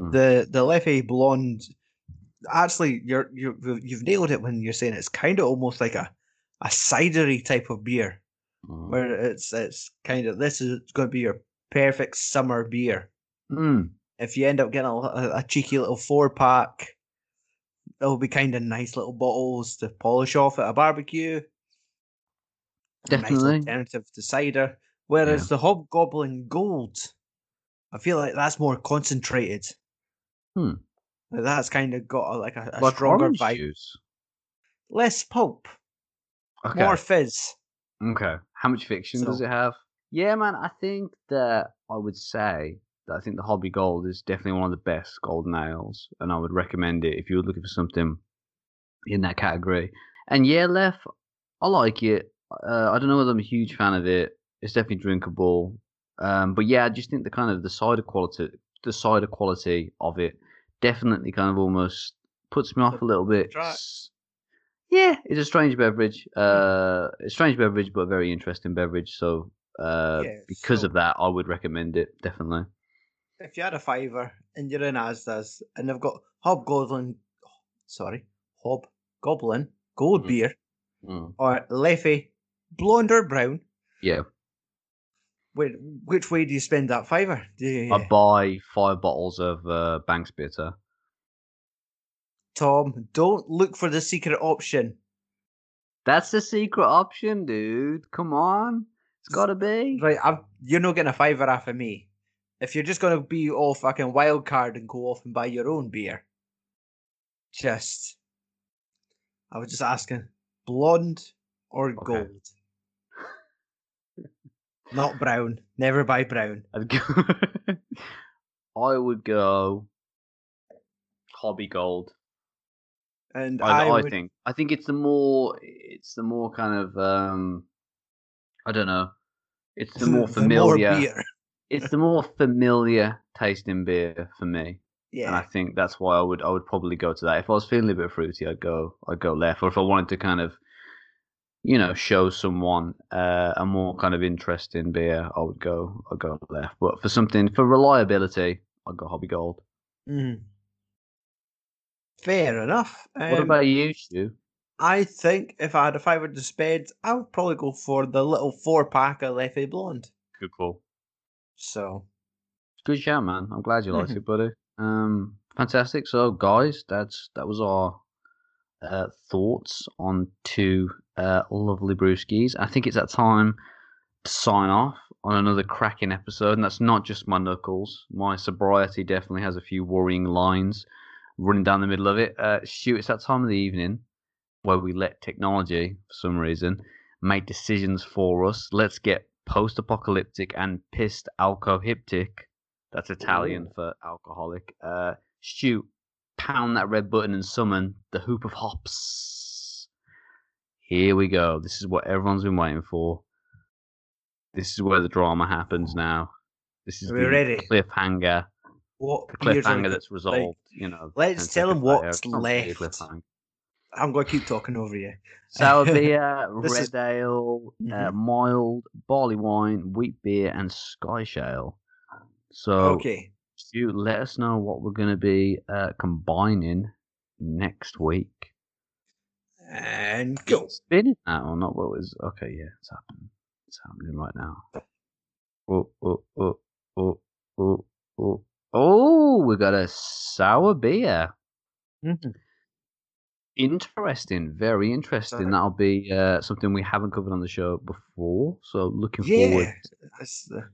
[SPEAKER 1] Mm.
[SPEAKER 2] the the Leffe Blonde. Actually, you're you you've nailed it when you're saying it's kind of almost like a a cidery type of beer,
[SPEAKER 1] Mm.
[SPEAKER 2] where it's it's kind of this is going to be your perfect summer beer.
[SPEAKER 1] Mm.
[SPEAKER 2] If you end up getting a, a, cheeky little four pack, it'll be kind of nice little bottles to polish off at a barbecue. A nice
[SPEAKER 1] Definitely.
[SPEAKER 2] alternative to cider. Whereas the Hobgoblin Gold, I feel like that's more concentrated.
[SPEAKER 1] Hmm.
[SPEAKER 2] Like that's kind of got a, like a, a
[SPEAKER 1] Like
[SPEAKER 2] stronger vibe.
[SPEAKER 1] juice.
[SPEAKER 2] Less pulp,
[SPEAKER 1] Okay.
[SPEAKER 2] more fizz.
[SPEAKER 1] Okay. How much fiction does it have? Yeah, man. I think that I would say that I think the Hobby Gold is definitely one of the best golden ales, and I would recommend it if you were looking for something in that category. And yeah, Lef, I like it. Uh, I don't know whether I'm a huge fan of it. It's definitely drinkable. Um, but yeah, I just think the kind of the cider quality, the cider quality of it, definitely kind of almost puts me off a little bit. Yeah, it's a strange beverage. Uh, a strange beverage, but a very interesting beverage. So, uh,
[SPEAKER 2] Yeah,
[SPEAKER 1] because
[SPEAKER 2] so-
[SPEAKER 1] of that, I would recommend it definitely.
[SPEAKER 2] If you had a fiver and you're in Asda's and they've got Hobgoblin, sorry, Hobgoblin Gold
[SPEAKER 1] Mm.
[SPEAKER 2] beer
[SPEAKER 1] Mm.
[SPEAKER 2] or Leffe Blonde or Brown,
[SPEAKER 1] Yeah,
[SPEAKER 2] where, which way do you spend that fiver? Do you,
[SPEAKER 1] I buy five bottles of uh, Banks Bitter.
[SPEAKER 2] Tom, don't look for the secret option.
[SPEAKER 1] That's the secret option, dude. Come on, it's got to be.
[SPEAKER 2] Right, I'm, you're not getting a fiver off of me. If you're just going to be all fucking wild card and go off and buy your own beer, just. I was just asking, blonde or
[SPEAKER 1] Okay.
[SPEAKER 2] gold? Not brown. Never buy brown.
[SPEAKER 1] I'd go I would go Hobby Gold.
[SPEAKER 2] And
[SPEAKER 1] I,
[SPEAKER 2] I,
[SPEAKER 1] I,
[SPEAKER 2] would,
[SPEAKER 1] think. I think it's the more. It's the more kind of. um I don't know. It's the more familiar.
[SPEAKER 2] beer.
[SPEAKER 1] it's the more familiar tasting beer for me, Yeah. and I think that's why I would. I would probably go to that. If I was feeling a bit fruity, I'd go. I'd go left. Or if I wanted to kind of, you know, show someone uh, a more kind of interesting beer, I would go. I'd go left. But for something for reliability, I'd go Hobby Gold.
[SPEAKER 2] Mhm. Fair enough.
[SPEAKER 1] what
[SPEAKER 2] Um,
[SPEAKER 1] about you, Stu?
[SPEAKER 2] I think if I had a five hundred to spend, I would probably go for the little four pack of Leffe Blonde.
[SPEAKER 1] Good call.
[SPEAKER 2] So,
[SPEAKER 1] Good shout, man. I'm glad you liked
[SPEAKER 2] Mhm.
[SPEAKER 1] it, buddy. Um, fantastic. So, guys, that's that was our uh, thoughts on two uh, lovely brewskis. I think it's that time to sign off on another cracking episode, and that's not just my knuckles. My sobriety definitely has a few worrying lines running down the middle of it. Uh, shoot, it's that time of the evening where we let technology, for some reason, make decisions for us. Let's get post-apocalyptic and pissed alcohiptic. That's Italian for alcoholic. Uh, Stu, pound that red button and summon the hoop of hops. Here we go. This is what everyone's been waiting for. This is where the drama happens now. This is
[SPEAKER 2] Are we
[SPEAKER 1] the
[SPEAKER 2] ready?
[SPEAKER 1] cliffhanger.
[SPEAKER 2] what
[SPEAKER 1] The cliffhanger that's resolved. you know.
[SPEAKER 2] let's
[SPEAKER 1] 10
[SPEAKER 2] tell 'em
[SPEAKER 1] seconds later.
[SPEAKER 2] what's
[SPEAKER 1] It's not really a
[SPEAKER 2] left. I'm going to keep talking over you.
[SPEAKER 1] Sour beer, red
[SPEAKER 2] is-
[SPEAKER 1] ale, uh,
[SPEAKER 2] Mhm.
[SPEAKER 1] mild, barley wine, wheat beer, and Scottish ale. So,
[SPEAKER 2] Okay.
[SPEAKER 1] Stu, let us know what we're going to be uh, combining next week.
[SPEAKER 2] And go.
[SPEAKER 1] Spinning that or not? What was? Okay, yeah, it's happening. It's happening right now. Oh, oh, oh, oh, oh, oh, oh! We got a sour beer.
[SPEAKER 2] Mhm.
[SPEAKER 1] Interesting, very interesting.
[SPEAKER 2] Sorry.
[SPEAKER 1] That'll be uh, something we haven't covered on the show before. So looking forward.
[SPEAKER 2] Yeah. It's the,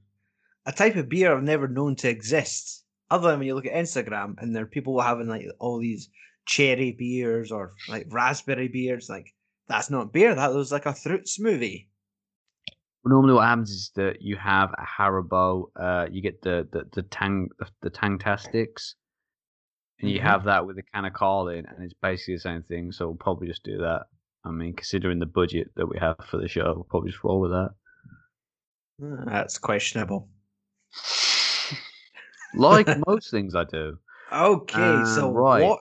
[SPEAKER 2] a type of beer I've never known to exist. Other than when you look at Instagram and there are people having like all these cherry beers or like raspberry beers. Like, that's not beer. That was like a fruit smoothie.
[SPEAKER 1] Normally, what happens is that you have a Haribo. Uh, you get the the the tang the, the Tangfastics, and you
[SPEAKER 2] Mhm.
[SPEAKER 1] have that with a can of Carling, and it's basically the same thing. So we'll probably just do that. I mean, considering the budget that we have for the show, we'll probably just roll with that.
[SPEAKER 2] Uh, That's questionable.
[SPEAKER 1] Like most things I do.
[SPEAKER 2] Okay, so
[SPEAKER 1] Uh, right.
[SPEAKER 2] what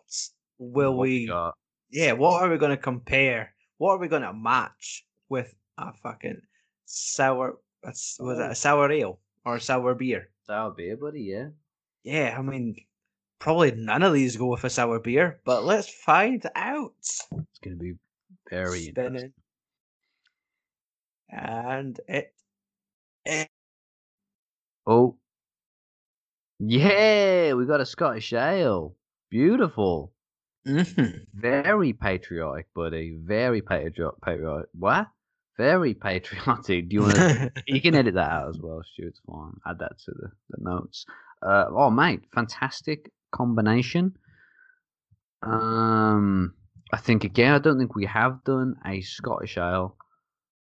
[SPEAKER 2] will
[SPEAKER 1] What
[SPEAKER 2] we?
[SPEAKER 1] got?
[SPEAKER 2] Yeah, what are we going to compare? What are we going to match with a fucking sour? Was it
[SPEAKER 1] Oh.
[SPEAKER 2] a sour ale or a sour beer?
[SPEAKER 1] Sour beer, buddy. Yeah.
[SPEAKER 2] Yeah, I mean, probably none of these go with a sour beer, but let's find out.
[SPEAKER 1] It's gonna be very
[SPEAKER 2] Spinning.
[SPEAKER 1] interesting.
[SPEAKER 2] And it, it
[SPEAKER 1] Oh. Yeah, we got a Scottish ale. Beautiful.
[SPEAKER 2] Mhm.
[SPEAKER 1] Very patriotic, buddy. Very patriotic. Patriotic. What? Very patriotic. Do you want to? you can edit that out as well, Stu. It's fine. Add that to the, the notes. Uh, oh, mate, fantastic combination. Um, I think again, I don't think we have done a Scottish ale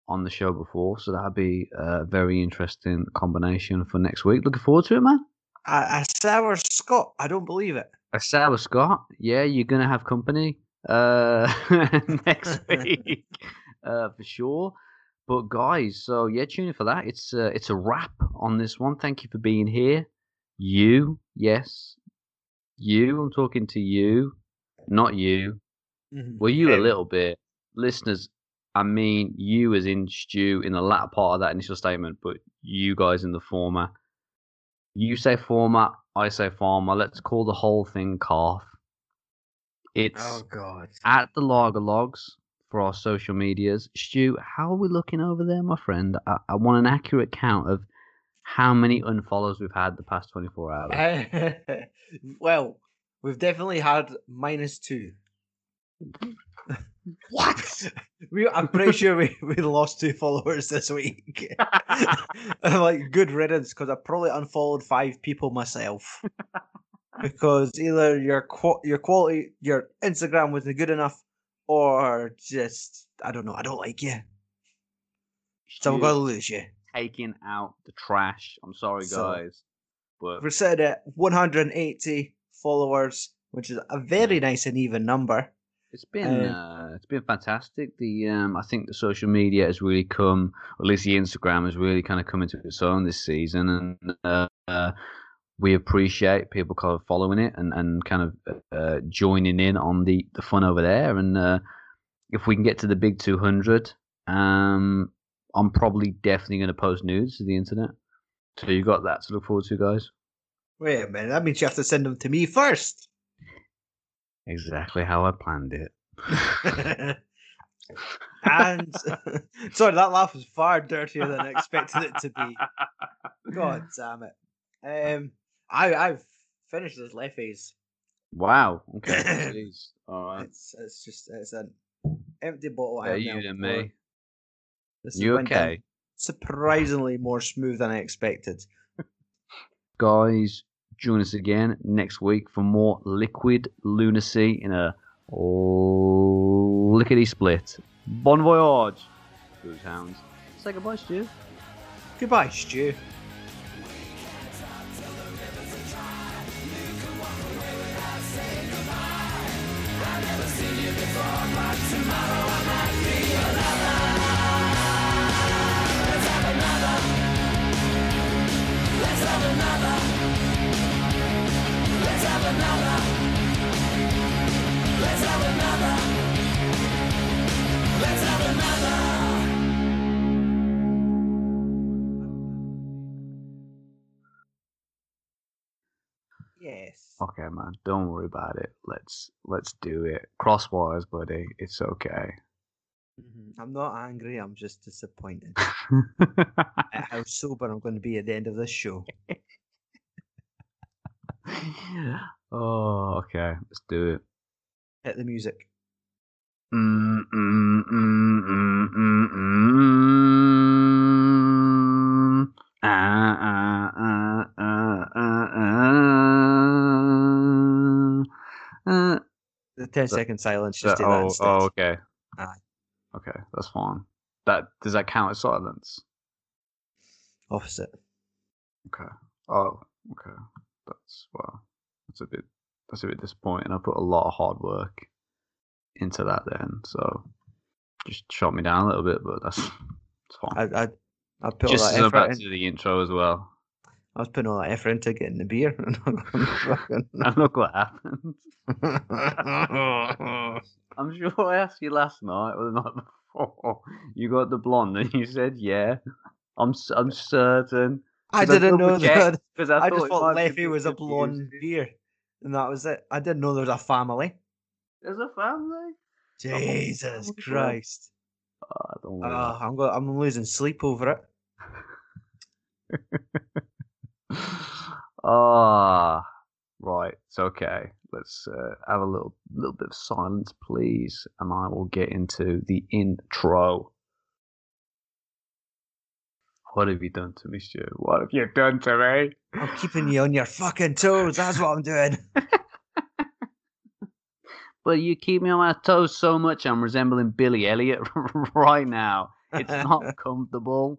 [SPEAKER 1] on the show before, so that'd be a very interesting combination for next week. Looking forward to it, man.
[SPEAKER 2] a, a sour Scot. I don't believe it.
[SPEAKER 1] Sour Scott. Yeah, you're gonna have company uh next week uh for sure. But guys, so yeah, tune in for that. It's uh, it's a wrap on this one. Thank you for being here. You, yes, you. I'm talking to you, not you.
[SPEAKER 2] Mhm.
[SPEAKER 1] Well, you a little bit, listeners. I mean, you as in Stu in the latter part of that initial statement, but you guys in the former. You say former, I say farmer. Let's call the whole thing calf. It's
[SPEAKER 2] Oh God.
[SPEAKER 1] at the Lager Logs for our social medias. Stu, how are we looking over there, my friend? I, I want an accurate count of how many unfollows we've had the past 24 hours.
[SPEAKER 2] well, we've definitely had minus two.
[SPEAKER 1] What?
[SPEAKER 2] We, I'm pretty sure we, we lost two followers this week. I'm like, good riddance, because I probably unfollowed five people myself. because either your your quality, your Instagram wasn't good enough, or just I don't know, I don't like you, so I'm gonna lose you.
[SPEAKER 1] taking out the trash. I'm sorry,
[SPEAKER 2] So-
[SPEAKER 1] guys. But
[SPEAKER 2] We're sitting at 180 followers, which is a very nice and even number.
[SPEAKER 1] It's been uh, it's been fantastic. The um, I think the social media has really come, or at least the Instagram has really kind of come into its own this season, and uh, uh, we appreciate people kind of following it and, and kind of uh, joining in on the, the fun over there. And uh, if we can get to the big two hundred, um, I'm probably definitely going to post nudes to the internet. So you got that to look forward to, guys.
[SPEAKER 2] Wait a minute, that means you have to send them to me first.
[SPEAKER 1] Exactly how I planned it.
[SPEAKER 2] and sorry, that laugh was far dirtier than I expected it to be. God damn it. Um, I I've finished this Leffe's.
[SPEAKER 1] Wow. Okay. All right.
[SPEAKER 2] It's it's just it's an empty bottle. Have
[SPEAKER 1] you than me.
[SPEAKER 2] This
[SPEAKER 1] You okay?
[SPEAKER 2] Surprisingly more smooth than I expected.
[SPEAKER 1] guys, join us again next week for more liquid lunacy in a lickety split. Bon voyage, Booze Hounds. Say goodbye, Stu.
[SPEAKER 2] Goodbye, Stu.
[SPEAKER 1] Okay, man, don't worry about it. Let's let's do it. Crosswise, buddy. It's okay.
[SPEAKER 2] Mhm. I'm not angry. I'm just disappointed at how sober I'm going to be at the end of this show.
[SPEAKER 1] oh, okay. Let's do it.
[SPEAKER 2] Hit the music.
[SPEAKER 1] Mm, mm,
[SPEAKER 2] The 10
[SPEAKER 1] So-
[SPEAKER 2] second silence. Just that
[SPEAKER 1] oh,
[SPEAKER 2] instead.
[SPEAKER 1] oh, okay.
[SPEAKER 2] Aye.
[SPEAKER 1] Okay, that's fine. That does that count as silence?
[SPEAKER 2] Opposite.
[SPEAKER 1] Okay. Oh, okay. That's well. That's a bit. That's a bit disappointing. I put a lot of hard work into that then, so just shot me down a little bit, but that's it's fine.
[SPEAKER 2] I I I put
[SPEAKER 1] Just as I'm
[SPEAKER 2] effort
[SPEAKER 1] about
[SPEAKER 2] in.
[SPEAKER 1] to do the intro as well.
[SPEAKER 2] I was putting all that effort into getting the beer.
[SPEAKER 1] and look what happened. I'm sure I asked you last night or the night before. You got the blonde, and you said yeah. I'm I'm certain.
[SPEAKER 2] I didn't know that.
[SPEAKER 1] 'cause
[SPEAKER 2] I,
[SPEAKER 1] I,
[SPEAKER 2] just thought Leffe was a blonde beer, and that was it. I didn't know there was a family.
[SPEAKER 1] There's a family.
[SPEAKER 2] Jesus
[SPEAKER 1] oh,
[SPEAKER 2] Christ!
[SPEAKER 1] Oh, don't worry.
[SPEAKER 2] Ah, I'm go- I'm losing sleep over it.
[SPEAKER 1] Ah, right. It's okay. Let's uh, have a little little bit of silence, please, and I will get into the intro. What have you done to me, Stu? What have you done to me?
[SPEAKER 2] I'm keeping you on your fucking toes. That's what I'm doing.
[SPEAKER 1] But you keep me on my toes so much, I'm resembling Billy Elliot right now. It's not comfortable.